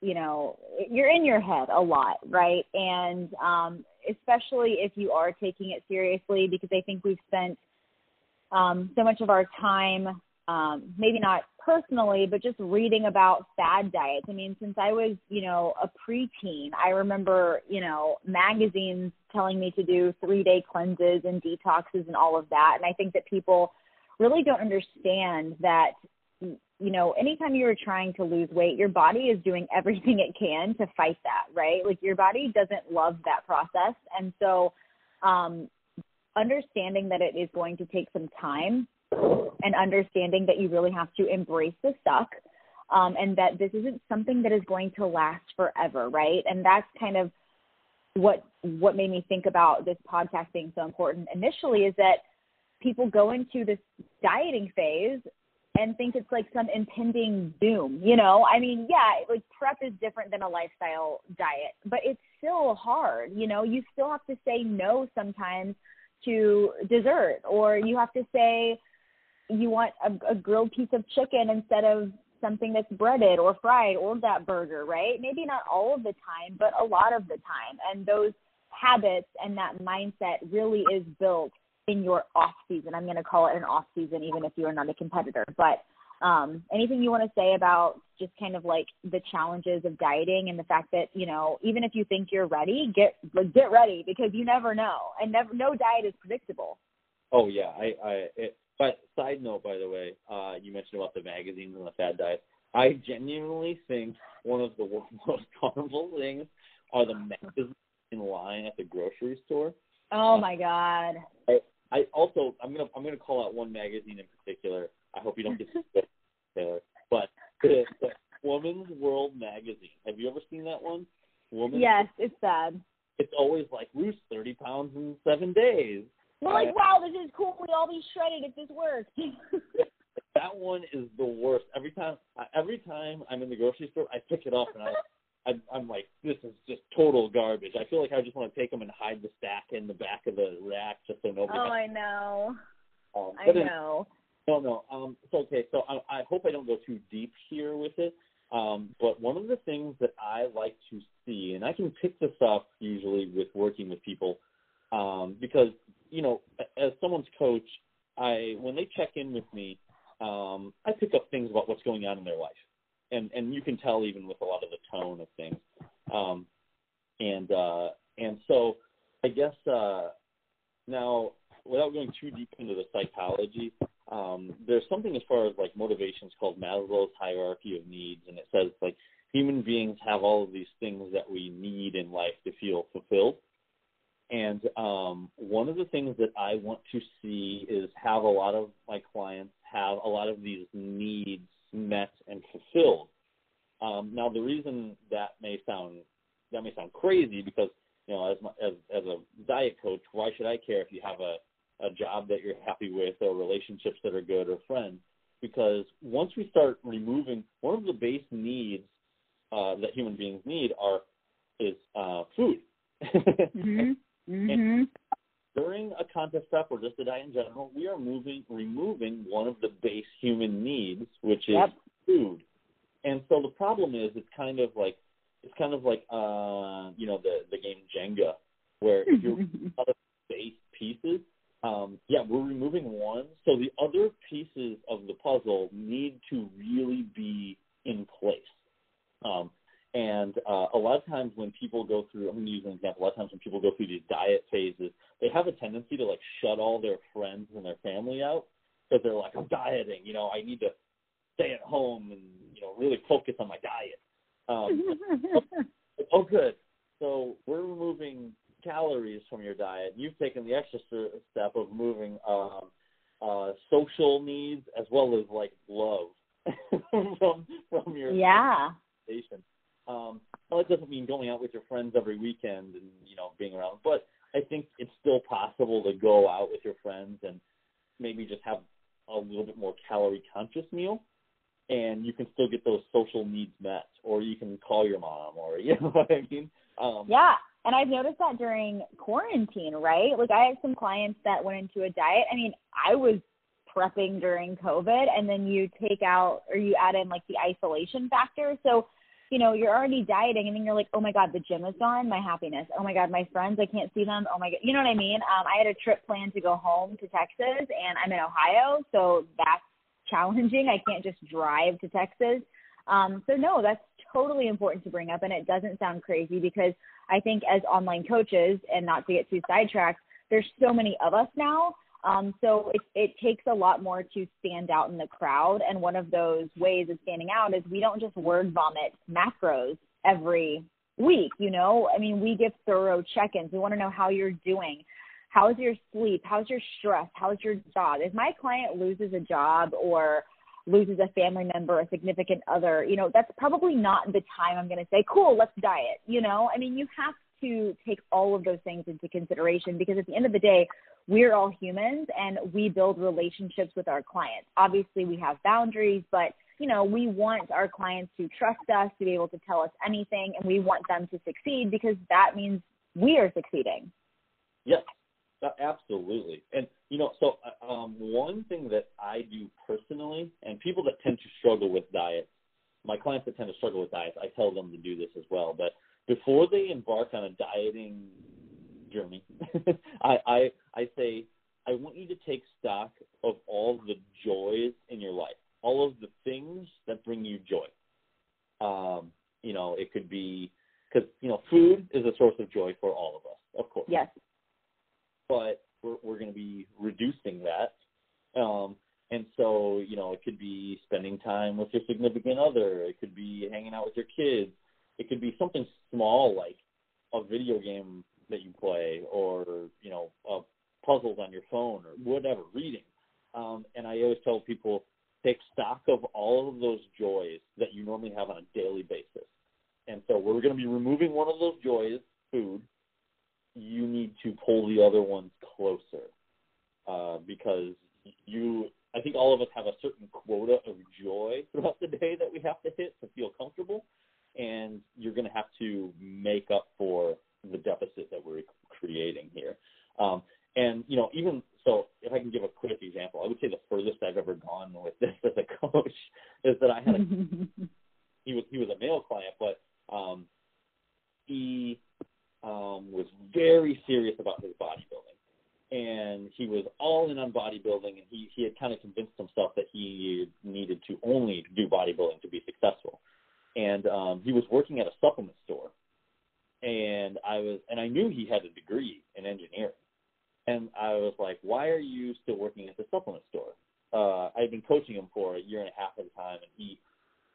you know, you're in your head a lot, right? And um, especially if you are taking it seriously, because I think we've spent um, so much of our time, um, maybe not personally, but just reading about fad diets. I mean, since I was, you know, a preteen, I remember, you know, magazines telling me to do three day cleanses and detoxes and all of that. And I think that people really don't understand that you know, anytime you're trying to lose weight, your body is doing everything it can to fight that, right? Like your body doesn't love that process. And so, um, understanding that it is going to take some time and understanding that you really have to embrace the suck um, and that this isn't something that is going to last forever, right? And that's kind of what what made me think about this podcast being so important initially is that people go into this dieting phase and think it's like some impending doom, you know? I mean, yeah, like prep is different than a lifestyle diet, but it's still hard, you know? You still have to say no sometimes to dessert or you have to say you want a, a grilled piece of chicken instead of something that's breaded or fried or that burger, right? Maybe not all of the time, but a lot of the time. And those habits and that mindset really is built in your off season. I'm going to call it an off season, even if you are not a competitor. But um, anything you want to say about just kind of like the challenges of dieting and the fact that you know even if you think you're ready, get like, get ready because you never know, and never no diet is predictable. Oh yeah, I I. It, but side note, by the way, uh, you mentioned about the magazines and the fad diet. I genuinely think one of the most harmful things are the magazines in line at the grocery store. Oh my god. I, I also I'm gonna I'm gonna call out one magazine in particular. I hope you don't get Taylor, but the, the Woman's World magazine. Have you ever seen that one? Woman's yes, it's sad. It's always like lose thirty pounds in seven days. We're like, wow, this is cool. We all be shredded if this works. that one is the worst. Every time, every time I'm in the grocery store, I pick it up and I, I I'm like, this is just total garbage. I feel like I just want to take them and hide the stack in the back of the rack just so nobody. Oh, I know. Um, I know. no, no. Um, so okay. So I, I hope I don't go too deep here with it. Um, but one of the things that I like to see, and I can pick this up usually with working with people, um, because you know, as someone's coach, I when they check in with me, um, I pick up things about what's going on in their life, and and you can tell even with a lot of the tone of things, um, and uh, and so I guess uh, now without going too deep into the psychology, um, there's something as far as like motivations called Maslow's hierarchy of needs, and it says like human beings have all of these things that we need in life to feel fulfilled. And um, one of the things that I want to see is have a lot of my clients have a lot of these needs met and fulfilled. Um, now, the reason that may sound that may sound crazy because you know, as my, as as a diet coach, why should I care if you have a a job that you're happy with or relationships that are good or friends? Because once we start removing one of the base needs uh, that human beings need are is uh, food. mm-hmm. Mm-hmm. during a contest prep or just a diet in general, we are moving removing one of the base human needs, which is Yep. food. And so the problem is it's kind of like it's kind of like uh you know the the game Jenga where if you're other base pieces, um, yeah, we're removing one, so the other pieces of the puzzle need to really be in place. Um, and uh, a lot of times when people go through, I'm going to use an example. A lot of times when people go through these diet phases, they have a tendency to like shut all their friends and their family out because they're like, I'm dieting. You know, I need to stay at home and you know really focus on my diet. Um, oh, good. So we're removing calories from your diet. You've taken the extra step of moving um, uh, social needs as well as like love from from your yeah. station. Um, well, it doesn't mean going out with your friends every weekend and you know being around, but I think it's still possible to go out with your friends and maybe just have a little bit more calorie conscious meal, and you can still get those social needs met, or you can call your mom, or you know what I mean. Um, Yeah. And I've noticed that during quarantine, right? Like I have some clients that went into a diet. I mean, I was prepping during COVID and then you take out or you add in like the isolation factor. So, you know, you're already dieting and then you're like, oh my God, the gym is gone, my happiness. Oh my God, my friends, I can't see them. Oh my God. You know what I mean? Um, I had a trip planned to go home to Texas and I'm in Ohio. So that's challenging. I can't just drive to Texas. Um, so no, that's totally important to bring up, and it doesn't sound crazy because I think as online coaches, and not to get too sidetracked, there's so many of us now. Um, so it, it takes a lot more to stand out in the crowd, and one of those ways of standing out is we don't just word vomit macros every week. You know, I mean, we give thorough check-ins. We want to know how you're doing. How's your sleep? How's your stress? How's your job? If my client loses a job or loses a family member, a significant other, you know, that's probably not the time I'm going to say, cool, let's diet. You know, I mean, you have to take all of those things into consideration because at the end of the day, we're all humans and we build relationships with our clients. Obviously, we have boundaries, but you know, we want our clients to trust us, to be able to tell us anything, and we want them to succeed because that means we are succeeding. Yes, absolutely. And you know, so uh, um, one thing that I do personally, and people that tend to struggle with diets, my clients that tend to struggle with diets, I tell them to do this as well. But before they embark on a dieting journey, I, I I say I want you to take stock of all the joys in your life, all of the things that bring you joy. Um, you know, it could be because you know food is a source of joy for all of us, of course Yes. but we're, we're going to be reducing that. Um, and so, you know, it could be spending time with your significant other. It could be hanging out with your kids. It could be something small like a video game that you play or, you know, uh, puzzles on your phone or whatever, reading. Um, and I always tell people, take stock of all of those joys that you normally have on a daily basis. And so we're going to be removing one of those joys, food, you need to pull the other ones closer. uh, because you I think all of us have a certain quota of joy throughout the day that we have to hit to feel comfortable, and you're going to have to make up for the deficit that we're creating here. Um, and you know, even so, if I can give a quick example, I would say the furthest I've ever gone with this as a coach is that I had a he was he was a male client, but um, he um, was very serious about his bodybuilding, and he was all in on bodybuilding, and he he had kind of convinced himself that he needed to only do bodybuilding to be successful, and um, he was working at a supplement store, and I was and I knew he had a degree in engineering and I was like, why are you still working at the supplement store? Uh, I had been coaching him for a year and a half at the time, and he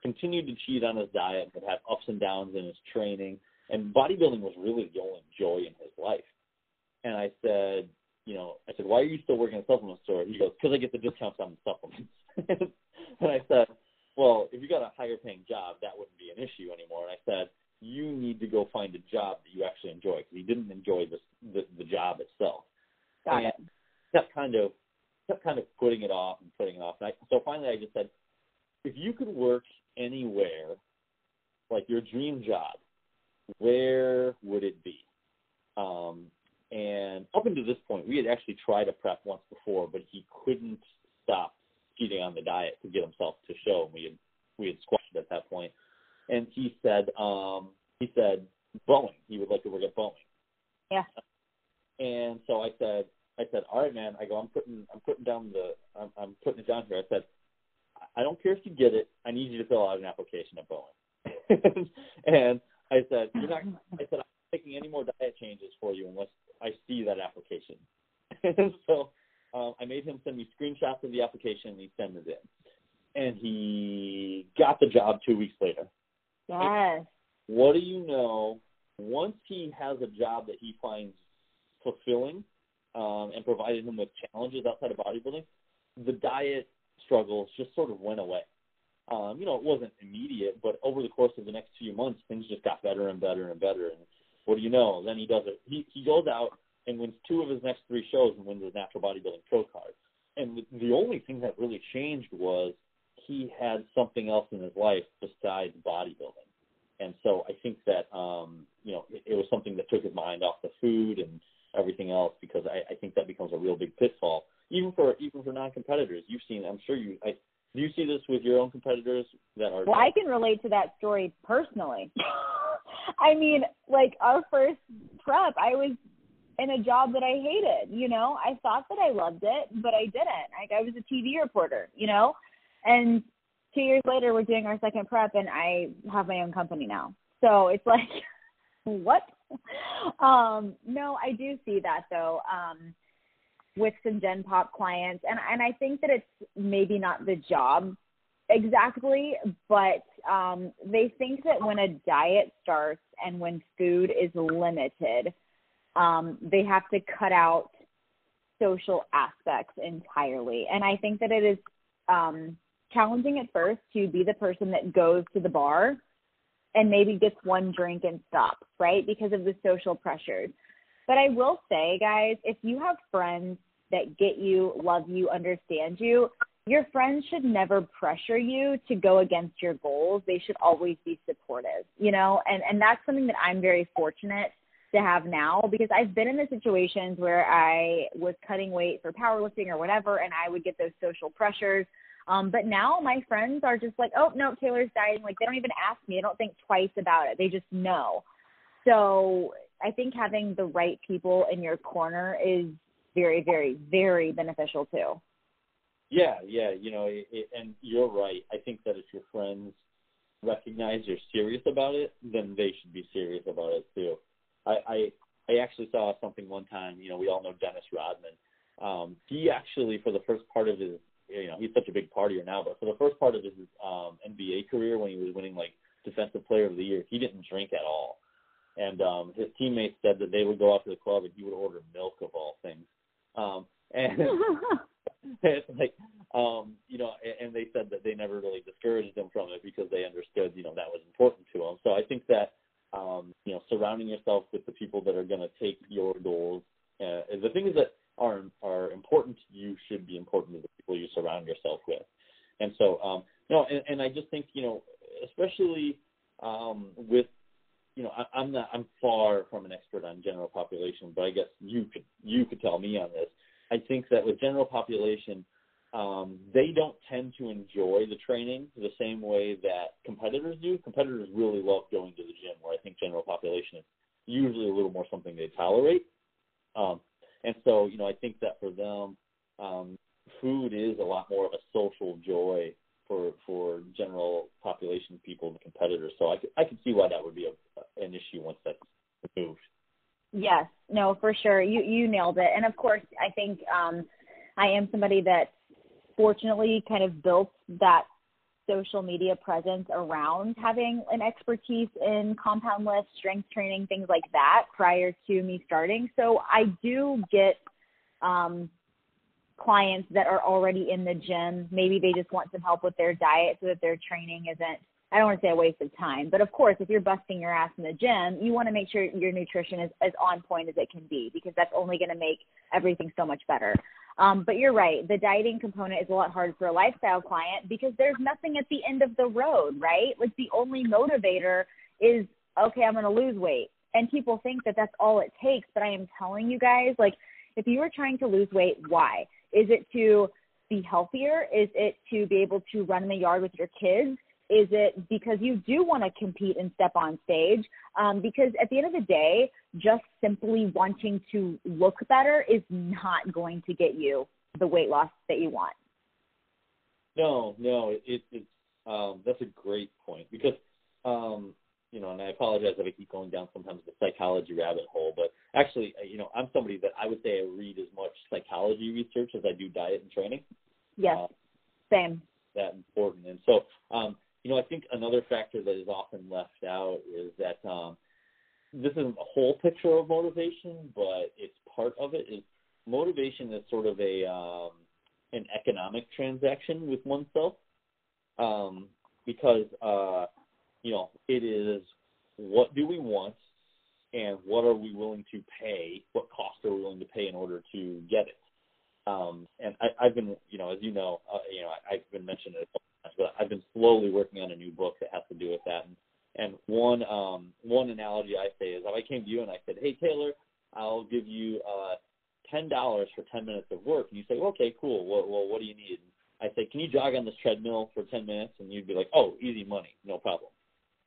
continued to cheat on his diet, but had ups and downs in his training. And bodybuilding was really the only joy in his life. And I said, you know, I said, why are you still working at the supplement store? He goes, because I get the discounts on the supplements. and I said, well, if you got a higher paying job, that wouldn't be an issue anymore. And I said, you need to go find a job that you actually enjoy because he didn't enjoy this, the, the job itself. Got and it. kept kind of kept kind of putting it off and putting it off. And I, so finally, I just said, if you could work anywhere, like your dream job, where would it be? Um, and up until this point, we had actually tried a prep once before, but he couldn't stop cheating on the diet to get himself to show. And we had we had squashed it at that point. And he said, um, he said Boeing. He would like to work at Boeing. Yeah. And so I said, I said, all right, man. I go, I'm putting, I'm putting down the, I'm, I'm putting it down here. I said, I don't care if you get it. I need you to fill out an application at Boeing. and I said, you're not. I said, I'm not making any more diet changes for you unless I see that application. and so um, I made him send me screenshots of the application, and he sent it in. And he got the job two weeks later. Yes. What do you know? Once he has a job that he finds fulfilling um, and provided him with challenges outside of bodybuilding, the diet struggles just sort of went away. Um, you know, it wasn't immediate, but over the course of the next few months, things just got better and better and better. And what do you know? Then he does it. He he goes out and wins two of his next three shows and wins his natural bodybuilding pro card. And the, the only thing that really changed was he had something else in his life besides bodybuilding. And so I think that um, you know it, it was something that took his mind off the food and everything else because I, I think that becomes a real big pitfall even for even for non-competitors. You've seen, I'm sure you. I, do you see this with your own competitors that are? Well, I can relate to that story personally. I mean, like our first prep, I was in a job that I hated. You know, I thought that I loved it, but I didn't. Like I was a TV reporter. You know, and two years later, we're doing our second prep, and I have my own company now. So it's like, what? Um, no, I do see that though. Um, with some Gen Pop clients, and and I think that it's maybe not the job exactly, but um, they think that when a diet starts and when food is limited, um, they have to cut out social aspects entirely, and I think that it is um, challenging at first to be the person that goes to the bar and maybe gets one drink and stops, right? Because of the social pressures. But I will say, guys, if you have friends that get you, love you, understand you, your friends should never pressure you to go against your goals. They should always be supportive, you know? And and that's something that I'm very fortunate to have now because I've been in the situations where I was cutting weight for powerlifting or whatever and I would get those social pressures. Um, but now my friends are just like, oh no, Taylor's dieting. Like they don't even ask me. I don't think twice about it. They just know. So I think having the right people in your corner is very, very, very beneficial too. Yeah, yeah, you know, it, it, and you're right. I think that if your friends recognize you're serious about it, then they should be serious about it too. I I, I actually saw something one time. You know, we all know Dennis Rodman. Um, he actually, for the first part of his, you know, he's such a big partier now, but for the first part of his um, NBA career, when he was winning like Defensive Player of the Year, he didn't drink at all. And um, his teammates said that they would go out to the club and he would order milk of all things. Um, and it's like, um, you know, and, and they said that they never really discouraged him from it because they understood, you know, that was important to him. So I think that, um, you know, surrounding yourself with the people that are going to take your goals, uh, the things that are are important you should be important to the people yourself with. And so, um, no, and, and I just think you know, especially um, with you know, I, I'm not, I'm far from an expert on general population, but I guess you could, you could tell me on this. I think that with general population, um, they don't tend to enjoy the training the same way that competitors do. Competitors really love going to the gym, where I think general population is usually a little more something they tolerate. Um, and so, you know, I think that for them, um, food is a lot more of a social joy for for general population people and competitors. So I could, I could see why that would be a, an issue once that's removed. Yes, no, for sure. You you nailed it. And of course, I think um, I am somebody that fortunately kind of built that social media presence around having an expertise in compound lift, strength training, things like that prior to me starting. So I do get um, clients that are already in the gym. Maybe they just want some help with their diet so that their training isn't, I don't want to say a waste of time, but of course, if you're busting your ass in the gym, you want to make sure your nutrition is as on point as it can be because that's only going to make everything so much better. Um, but you're right. The dieting component is a lot harder for a lifestyle client because there's nothing at the end of the road, right? Like the only motivator is, okay, I'm going to lose weight. And people think that that's all it takes. But I am telling you guys, like, if you are trying to lose weight, why? Is it to be healthier? Is it to be able to run in the yard with your kids? Is it because you do want to compete and step on stage? Um, because at the end of the day, just simply wanting to look better is not going to get you the weight loss that you want. No, no, it, it's um, that's a great point because um, you know, and I apologize if I keep going down sometimes the psychology rabbit hole, but actually, uh, you know, I'm somebody that I would say I read as much psychology research as I do diet and training. Yes, uh, same. That important, and so, um, you know, I think another factor that is often left out is that um, this isn't the whole picture of motivation, but it's part of it. Is motivation is sort of a um, an economic transaction with oneself, um, because uh, you know, it is what do we want and what are we willing to pay? What cost are we willing to pay in order to get it? Um, and I, I've been, you know, as you know, uh, you know, I, I've been mentioning it, but I've been slowly working on a new book that has to do with that. And, and one um, one analogy I say is if I came to you and I said, "Hey Taylor, I'll give you uh, ten dollars for ten minutes of work," and you say, "Okay, cool. Well, well, what do you need?" I say, "Can you jog on this treadmill for ten minutes?" And you'd be like, "Oh, easy money, no problem."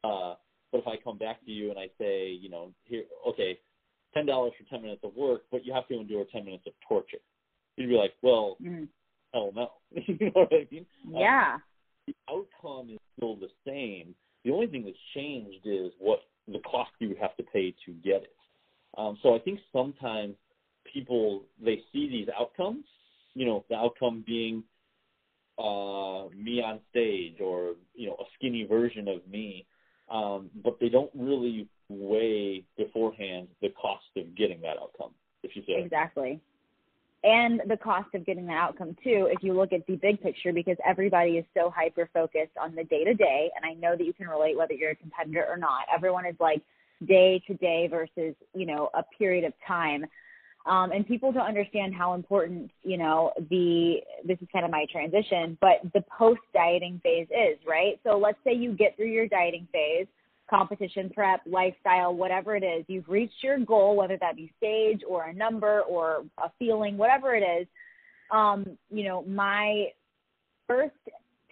Uh, but if I come back to you and I say, you know, here, okay, ten dollars for ten minutes of work, but you have to endure ten minutes of torture, you'd be like, well, mm. hell no. you know what I mean? Uh, yeah. Uh, the outcome is still the same. The only thing that's changed is what the cost you would have to pay to get it. Um, so I think sometimes people they see these outcomes, you know, the outcome being uh, me on stage or you know a skinny version of me um, but they don't really weigh beforehand the cost of getting that outcome. If you say exactly, and the cost of getting that outcome too. If you look at the big picture, because everybody is so hyper focused on the day to day, and I know that you can relate whether you're a competitor or not. Everyone is like day to day versus you know a period of time. Um, and people don't understand how important, you know, the this is kind of my transition, but the post dieting phase is, right? So let's say you get through your dieting phase, competition prep, lifestyle, whatever it is, you've reached your goal, whether that be stage or a number or a feeling, whatever it is. Um, you know, my first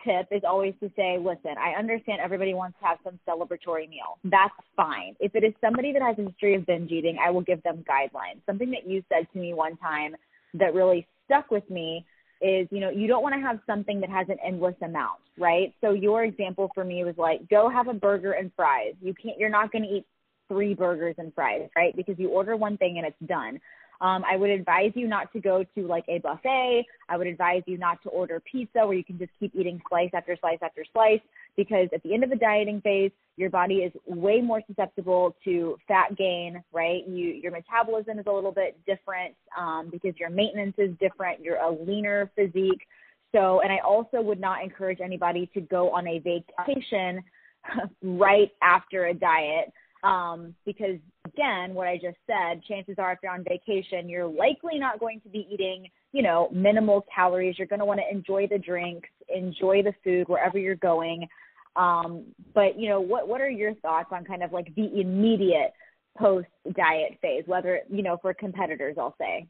tip is always to say, listen, I understand everybody wants to have some celebratory meal. That's fine. If it is somebody that has a history of binge eating, I will give them guidelines. Something that you said to me one time that really stuck with me is, you know, you don't want to have something that has an endless amount, right? So your example for me was like, go have a burger and fries. You can't, you're not going to eat three burgers and fries, right? Because you order one thing and it's done. Um, I would advise you not to go to like a buffet. I would advise you not to order pizza where you can just keep eating slice after slice after slice because at the end of the dieting phase, your body is way more susceptible to fat gain, right? You, your metabolism is a little bit different um, because your maintenance is different. You're a leaner physique. So, and I also would not encourage anybody to go on a vacation right after a diet um, because again, what I just said, chances are if you're on vacation, you're likely not going to be eating you know, minimal calories. You're going to want to enjoy the drinks, enjoy the food wherever you're going. Um, but you know, what what are your thoughts on kind of like the immediate post diet phase, whether you know for competitors, I'll say.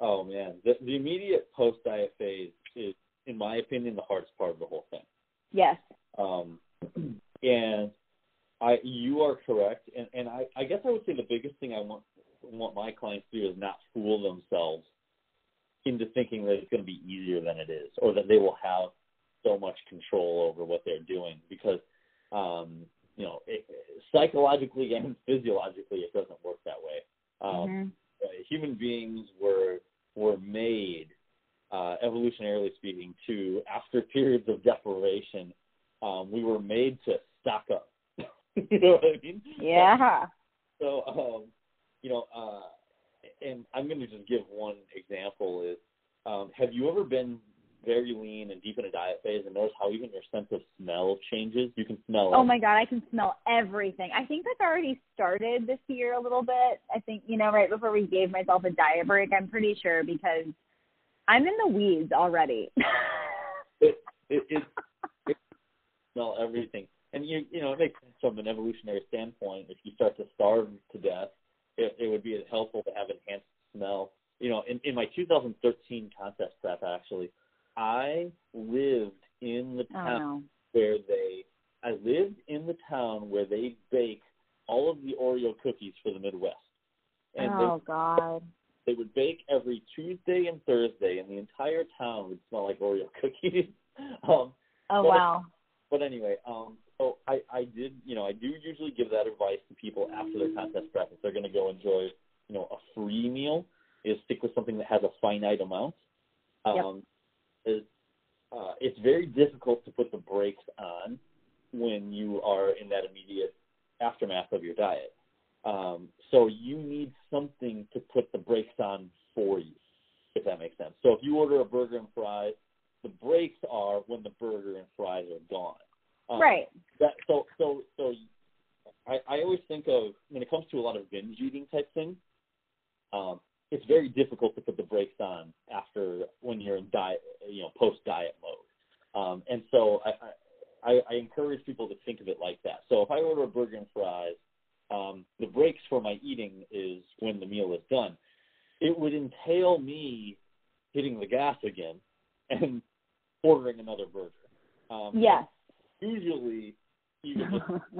Oh man, the, the immediate post diet phase is, in my opinion, the hardest part of the whole thing. Yes. Um, and I, you are correct, and and I, I guess I would say the biggest thing I want want my clients to do is not fool themselves into thinking that it's going to be easier than it is, or that they will have so much control over what they're doing because um, you know it, psychologically and physiologically it doesn't work that way. Um, mm-hmm. uh, human beings were were made, uh, evolutionarily speaking, to after periods of deprivation, um, we were made to stock up. you know what I mean? Yeah. So, um, you know, uh, and I'm going to just give one example is, um, have you ever been very lean and deep in a diet phase and notice how even your sense of smell changes? You can smell Oh my god, I can smell everything. I think that's already started this year a little bit. I think, you know, right before we gave myself a diet break, I'm pretty sure because I'm in the weeds already. it, it, it, it smell everything. And you you know, it makes sense from an evolutionary standpoint. If you start to starve to death, it, it would be helpful to have enhanced smell. You know, in, in my 2013 contest prep, actually, I lived in the town oh, no. where they. I lived in the town where they bake all of the Oreo cookies for the Midwest. And oh they, God! They would bake every Tuesday and Thursday, and the entire town would smell like Oreo cookies. um, oh but, wow! But anyway, um, so I, I did, you know, I do usually give that advice to people after their contest prep if they're going to go enjoy, you know, a free meal, is stick with something that has a finite amount. Um, yep. is, uh, it's very difficult to put the brakes on when you are in that immediate aftermath of your diet. Um, so you need something to put the brakes on for you, if that makes sense. So if you order a burger and fries, the brakes are when the burger and fries are gone. Um, right. That, so so so I, I always think of when it comes to a lot of binge eating type things, um, it's very difficult to put the brakes on after when you're in diet, you know, post diet mode. Um, and so I, I, I encourage people to think of it like that. So if I order a burger and fries, um, the brakes for my eating is when the meal is done. It would entail me hitting the gas again and ordering another burger. Um, yes usually just,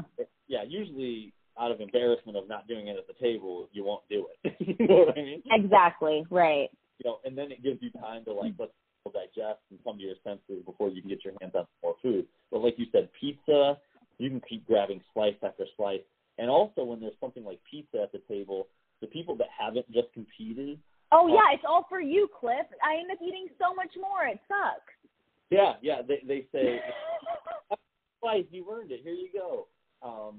yeah, usually out of embarrassment of not doing it at the table, you won't do it. you know what I mean? Exactly. Right. You know, and then it gives you time to like let digest and come to your senses before you can get your hands on more food. But like you said, pizza, you can keep grabbing slice after slice. And also when there's something like pizza at the table, the people that haven't just competed. Oh yeah, it's all for you, Cliff. I end up eating so much more. It sucks. Yeah, yeah. They they say twice. You earned it. Here you go. Um,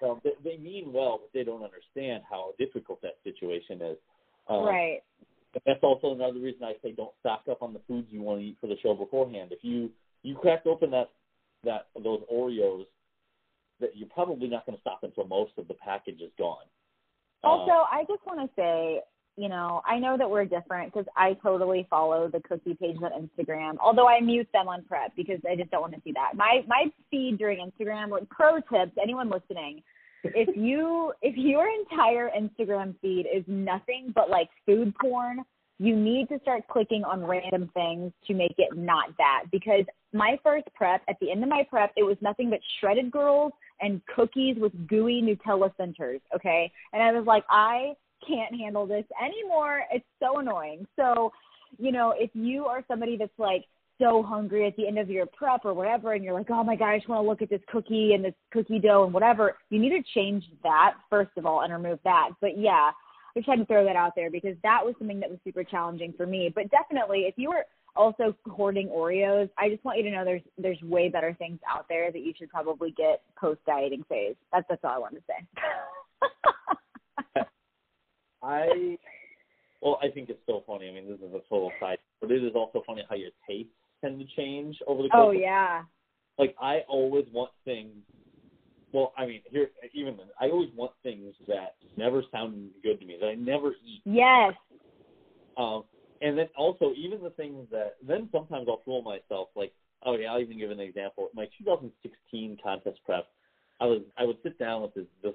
so they, they mean well, but they don't understand how difficult that situation is. Um, right. That's also another reason I say don't stock up on the foods you want to eat for the show beforehand. If you you crack open that that those Oreos, that you're probably not going to stop until most of the package is gone. Also, uh, I just want to say you know, I know that we're different because I totally follow the cookie pages on Instagram. Although I mute them on prep because I just don't want to see that. My my feed during Instagram, like pro tips, anyone listening, if you if your entire Instagram feed is nothing but like food porn, you need to start clicking on random things to make it not that. Because my first prep, at the end of my prep, it was nothing but shredded girls and cookies with gooey Nutella centers. Okay, and I was like, I can't handle this anymore. It's so annoying. So, you know, if you are somebody that's like so hungry at the end of your prep or whatever, and you're like, oh my God, I just want to look at this cookie and this cookie dough and whatever, you need to change that, first of all, and remove that. But yeah, I just had to throw that out there because that was something that was super challenging for me. But definitely, if you were also hoarding Oreos, I just want you to know there's there's way better things out there that you should probably get post dieting phase. That's that's all I wanted to say. I well, I think it's so funny. I mean, this is a total side, but it is also funny how your tastes tend to change over the course. Oh yeah. like I always want things. Well, I mean, here even then, I always want things that never sound good to me that I never eat. Yes. Um, and then also even the things that then sometimes I'll fool myself like oh yeah I'll even give an example my 2016 contest prep I was I would sit down with this this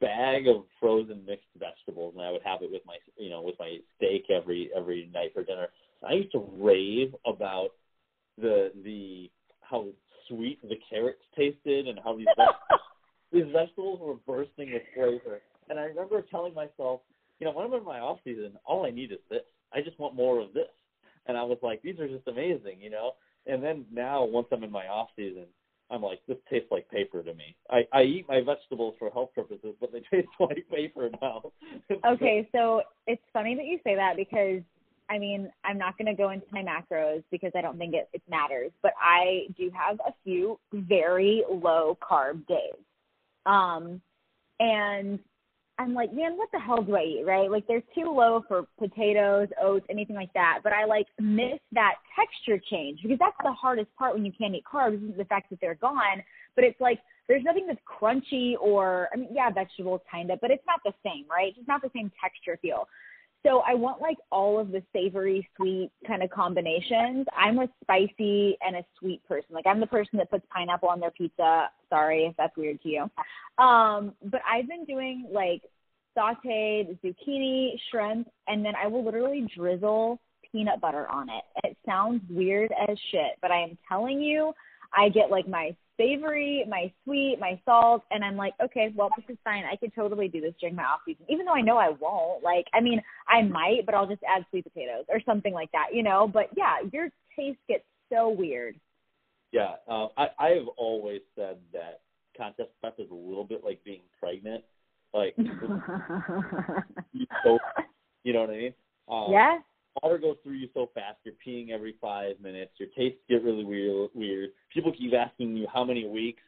bag of frozen mixed vegetables and I would have it with my you know with my steak every every night for dinner I used to rave about the the how sweet the carrots tasted and how these these vegetables were bursting with flavor. And I remember telling myself, you know, when I'm in my off season, all I need is this. I just want more of this. And I was like, these are just amazing, you know. And then now, once I'm in my off season, I'm like, this tastes like paper to me. I I eat my vegetables for health purposes, but they taste like paper now. okay, so it's funny that you say that because I mean, I'm not going to go into my macros because I don't think it, it matters, but I do have a few very low carb days. Um, and I'm like, man, what the hell do I eat, right? Like they're too low for potatoes, oats, anything like that. But I like miss that texture change because that's the hardest part when you can't eat carbs is the fact that they're gone. But it's like there's nothing that's crunchy or I mean, yeah, vegetables kind of, but it's not the same, right? It's not the same texture feel. So I want like all of the savory, sweet kind of combinations. I'm a spicy and a sweet person. Like I'm the person that puts pineapple on their pizza. Sorry if that's weird to you. Um, but I've been doing like sauteed zucchini, shrimp, and then I will literally drizzle peanut butter on it. It sounds weird as shit, but I am telling you, I get like my savory, my sweet, my salt, and I'm like, okay, well, this is fine. I could totally do this during my off season, even though I know I won't. Like, I mean, I might, but I'll just add sweet potatoes or something like that, you know. But yeah, your taste gets so weird. Yeah, uh, I I have always said that contest prep is a little bit like being pregnant. Like, you know what I mean? Um, yeah water goes through you so fast. You're peeing every five minutes. Your tastes get really weird. Weird. People keep asking you how many weeks.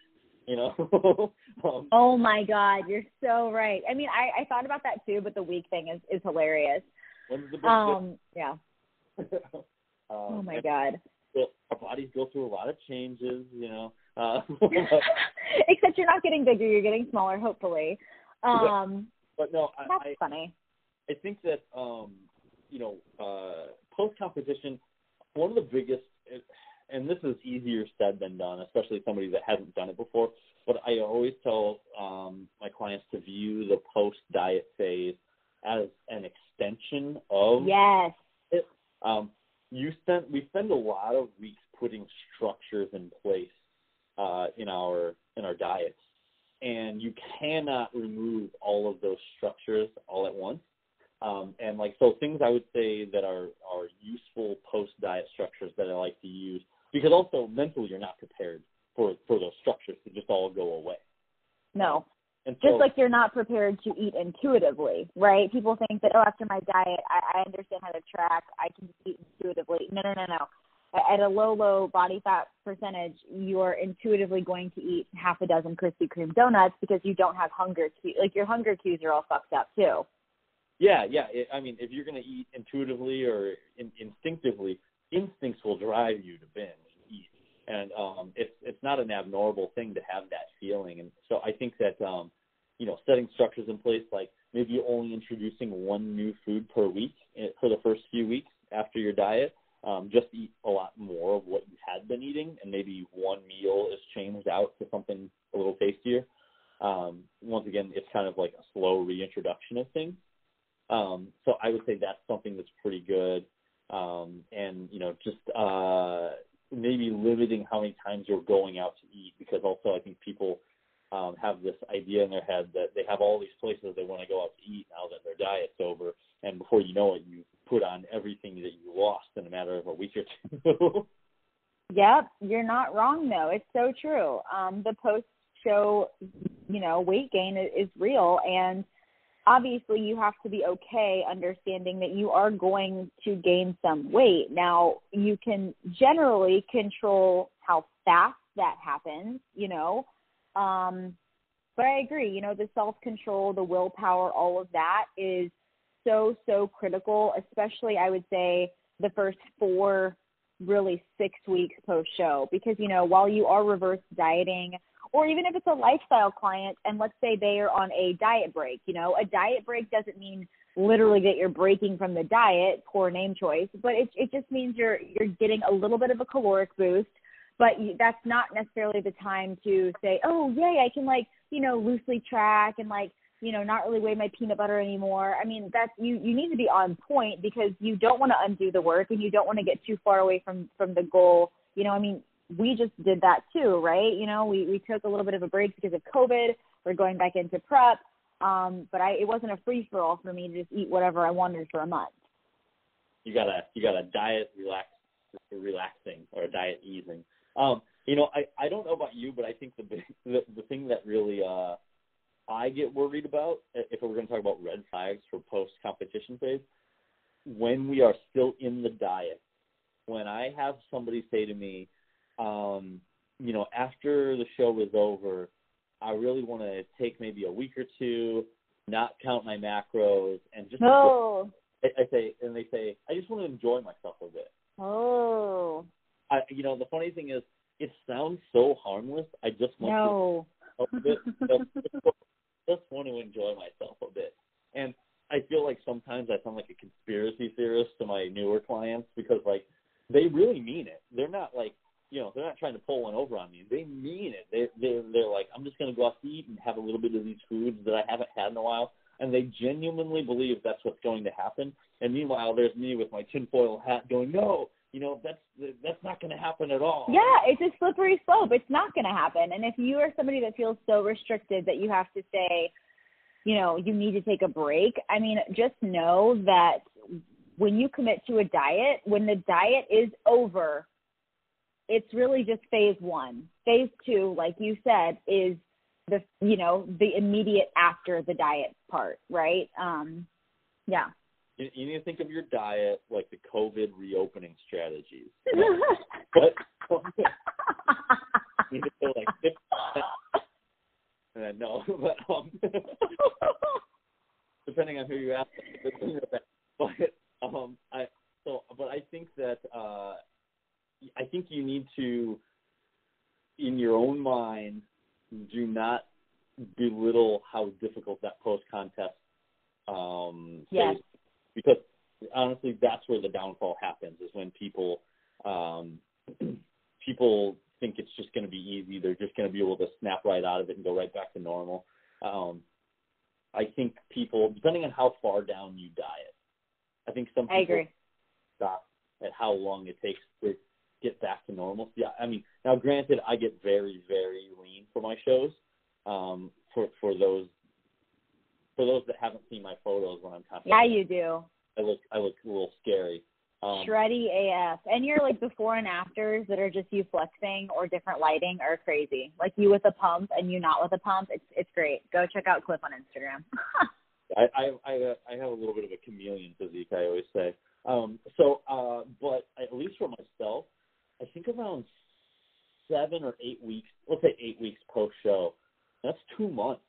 You know. um, oh my God, you're so right. I mean, I I thought about that too, but the week thing is is hilarious. When's the um. Yeah. um, oh my God. Our bodies go through a lot of changes. You know. Uh, Except you're not getting bigger. You're getting smaller. Hopefully. Um. But, but no, that's I, funny. I think that um you know, uh, post competition, one of the biggest, and this is easier said than done, especially somebody that hasn't done it before. But I always tell um, my clients to view the post diet phase as an extension of yes. It. Um, you spend we spend a lot of weeks putting structures in place uh, in our in our diets, and you cannot remove all of those structures all at once. Um, and like so things I would say that are are useful post diet structures that I like to use because also mentally you're not prepared for for those structures to just all go away. No. And so, just like you're not prepared to eat intuitively, right? People think that oh, after my diet, I, I understand how to track. I can eat intuitively. No, no, no, no. At a low, low body fat percentage, you are intuitively going to eat half a dozen Krispy Kreme donuts because you don't have hunger cues. Like your hunger cues are all fucked up too. Yeah, yeah. It, I mean, if you're going to eat intuitively or in, instinctively, instincts will drive you to binge eat, and um, it's it's not an abnormal thing to have that feeling. And so I think that um, you know, setting structures in place, like maybe only introducing one new food per week eh, for the first few weeks after your diet. Um, just eat a lot more of what you had been eating, and maybe one meal is changed out to something a little tastier. Um, once again, it's kind of like a slow reintroduction of things. Um, so I would say that's something that's pretty good. Um, and you know, just uh, maybe limiting how many times you're going out to eat, because also I think people um, have this idea in their head that they have all these places they want to go out to eat now that their diet's over, and before you know it, you put on everything that you lost in a matter of a week or two. yep, you're not wrong though. It's so true. Um, the post show, you know, weight gain is, is real, and obviously you have to be okay understanding that you are going to gain some weight. Now, you can generally control how fast that happens, you know. Um, but I agree, you know, the self control, the willpower, all of that is so, so critical, especially I would say the first four, really six weeks post show. Because, you know, while you are reverse dieting, or even if it's a lifestyle client and let's say they are on a diet break, you know, a diet break doesn't mean literally that you're breaking from the diet, poor name choice, but it it just means you're you're getting a little bit of a caloric boost, but you, that's not necessarily the time to say, "Oh, yay, I can like, you know, loosely track and like, you know, not really weigh my peanut butter anymore." I mean, that's you you need to be on point because you don't want to undo the work and you don't want to get too far away from from the goal. You know, I mean, we just did that too, right? You know, we we took a little bit of a break because of COVID. We're going back into prep um, but I it wasn't a free for all for me to just eat whatever I wanted for a month. You got a you got a diet relax relaxing or a diet easing. Um, you know, I I don't know about you, but I think the big, the the thing that really uh I get worried about if we're going to talk about red flags for post competition phase when we are still in the diet. When I have somebody say to me, um, you know, after the show is over, I really want to take maybe a week or two, not count my macros, and just. Oh. I, I say, and they say, I just want to enjoy myself a bit. Oh. I, you know, the funny thing is, it sounds so harmless. I just want no. to a bit. just want to enjoy myself a bit, and I feel like sometimes I sound like a conspiracy theorist to my newer clients because like they really mean it. They're not like you know, they're not trying to pull one over on me. They mean it. They they they're like, I'm just going to go out to eat and have a little bit of these foods that I haven't had in a while, and they genuinely believe that's what's going to happen. And meanwhile, there's me with my tinfoil hat going, no, you know, that's that's not going to happen at all. Yeah, it's a slippery slope. It's not going to happen. And if you are somebody that feels so restricted that you have to say, you know, you need to take a break, I mean, just know that when you commit to a diet, when the diet is over, it's really just phase one. Phase two, like you said, is the you know the immediate after the diet part, right? Um, yeah. You, you need to think of your diet like the COVID reopening strategies. but you need to like and then no, but um, depending on who you ask, but um, I so but I think that uh I think you need to, in your own mind, do not belittle how difficult that post contest um, yes. is, because honestly, that's where the downfall happens. Is when people um, people think it's just going to be easy. They're just going to be able to snap right out of it and go right back to normal. Um, I think people, depending on how far down you diet, I think some people I agree. stop at how long it takes to get back to normal. Yeah, I mean, now granted, I get very, very lean for my shows. Um, for for those for those that haven't seen my photos when I'm constantly, yeah, you do. I look I look a little scary. Um, Shreddy AF, and your like before and afters that are just you flexing or different lighting are crazy. Like you with a pump and you not with a pump, it's it's great. Go check out Cliff on Instagram. I, I I I have a little bit of a chameleon physique. I always say. Um, so, uh, but at least for myself, I think around seven or eight weeks, let's say eight weeks post show, that's two months.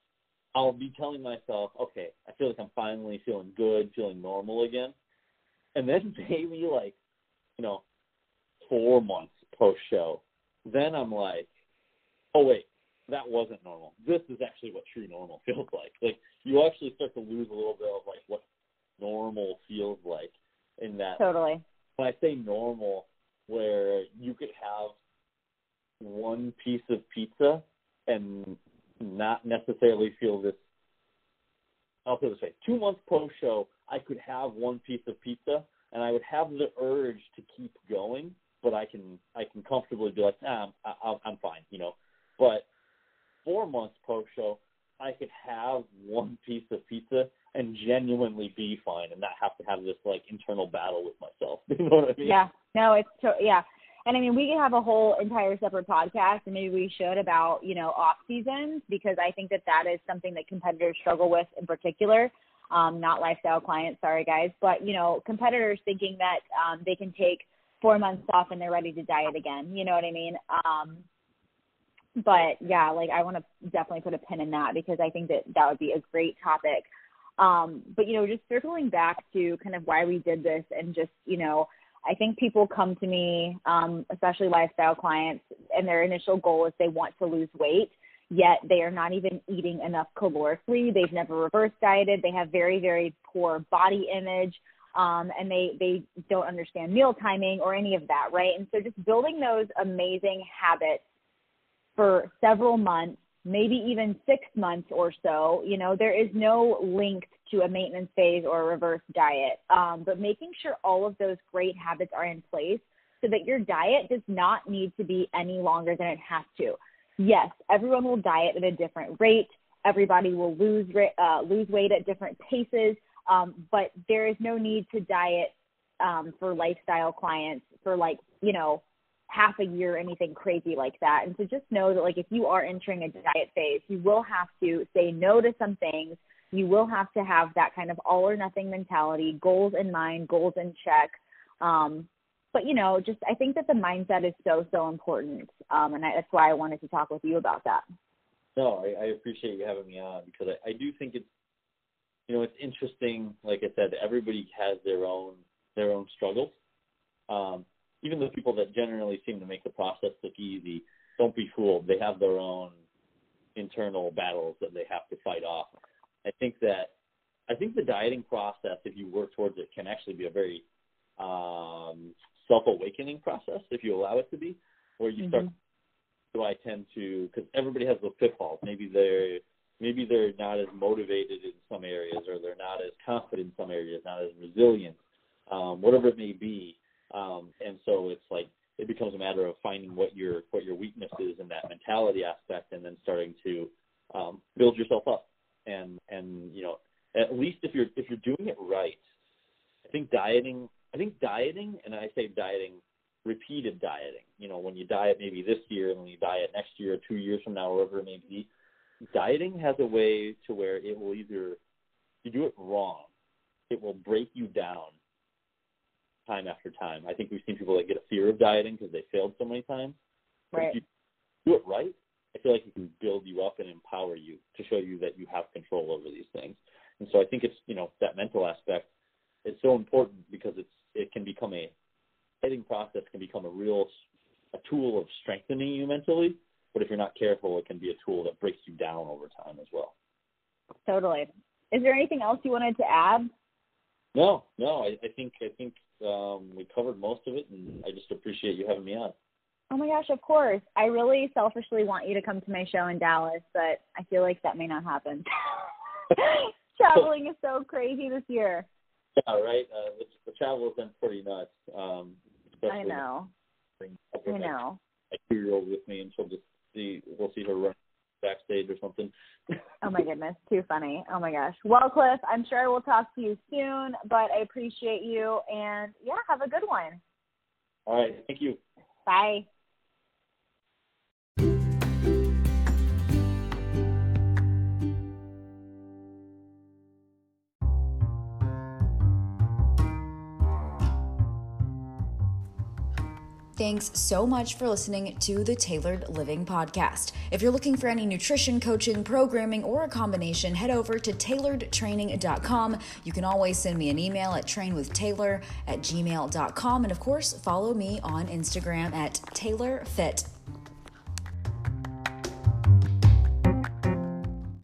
I'll be telling myself, okay, I feel like I'm finally feeling good, feeling normal again. And then maybe like, you know, four months post show, then I'm like, oh wait, that wasn't normal. This is actually what true normal feels like. Like you actually start to lose a little bit of like what normal feels like in that. Totally. When I say normal, where you could have one piece of pizza and not necessarily feel this. I'll put it this way: two months post show, I could have one piece of pizza, and I would have the urge to keep going, but I can I can comfortably be like, nah, I'm, I'm fine, you know. But four months post show, I could have one piece of pizza and genuinely be fine and not have to have this like internal battle with myself. you know what I mean? Yeah. No, it's to, yeah. And I mean, we could have a whole entire separate podcast, and maybe we should about you know off seasons because I think that that is something that competitors struggle with in particular. Um, not lifestyle clients, sorry guys, but you know competitors thinking that um, they can take four months off and they're ready to diet again. You know what I mean? Um, but yeah, like I want to definitely put a pin in that because I think that that would be a great topic. Um, but you know, just circling back to kind of why we did this and just you know I think people come to me, um, especially lifestyle clients, and their initial goal is they want to lose weight. yet they are not even eating enough calorically. They've never reverse dieted. They have very, very poor body image. Um, and they, they don't understand meal timing or any of that, right? And so just building those amazing habits for several months, maybe even six months or so, you know, there is no link to a maintenance phase or a reverse diet. Um, but making sure all of those great habits are in place so that your diet does not need to be any longer than it has to. Yes, everyone will diet at a different rate. Everybody will lose uh, lose weight at different paces, um, but there is no need to diet um, for lifestyle clients for like you know half a year, anything crazy like that. And so just know that like if you are entering a diet phase, you will have to say no to some things. You will have to have that kind of all or nothing mentality, goals in mind, goals in check. Um, but you know, just I think that the mindset is so so important, um, and I, that's why I wanted to talk with you about that. No, I, I appreciate you having me on because I, I do think it's you know it's interesting. Like I said, everybody has their own their own struggles. Um, even the people that generally seem to make the process look easy, don't be fooled. They have their own internal battles that they have to fight off. I think that I think the dieting process, if you work towards it, can actually be a very um, self-awakening process, if you allow it to be, where you mm-hmm. start. Do I tend to? Because everybody has those pitfalls. Maybe they're maybe they're not as motivated in some areas, or they're not as confident in some areas, not as resilient, um, whatever it may be. Um, and so it's like it becomes a matter of finding what your what your weakness is in that mentality aspect, and then starting to um, build yourself up. And and you know at least if you're if you're doing it right, I think dieting I think dieting, and I say dieting, repeated dieting. You know, when you diet maybe this year and then you diet next year or two years from now, wherever it may be, dieting has a way to where it will either you do it wrong, it will break you down time after time. I think we've seen people that get a fear of dieting because they failed so many times. Right. But if you do it right, I feel like it can build you up and empower you to show you that you have control over these things. And so I think it's you know that mental aspect is so important because it's it can become a dieting process can become a real a tool of strengthening you mentally. But if you're not careful, it can be a tool that breaks you down over time as well. Totally. Is there anything else you wanted to add? No, no. I, I think I think um, we covered most of it, and I just appreciate you having me on. Oh my gosh, of course. I really selfishly want you to come to my show in Dallas, but I feel like that may not happen. Traveling is so crazy this year. Yeah, right. Uh, the, the travel has been pretty nuts. Um, I know. I know. A two-year-old with me, and she'll just see. We'll see her run backstage or something. oh my goodness, too funny. Oh my gosh. Well, Cliff, I'm sure I will talk to you soon, but I appreciate you, and yeah, have a good one. All right. Thank you. Bye. Thanks so much for listening to the Tailored Living Podcast. If you're looking for any nutrition coaching, programming, or a combination, head over to tailoredtraining.com. You can always send me an email at trainwithtaylor at gmail.com. And of course, follow me on Instagram at taylorfit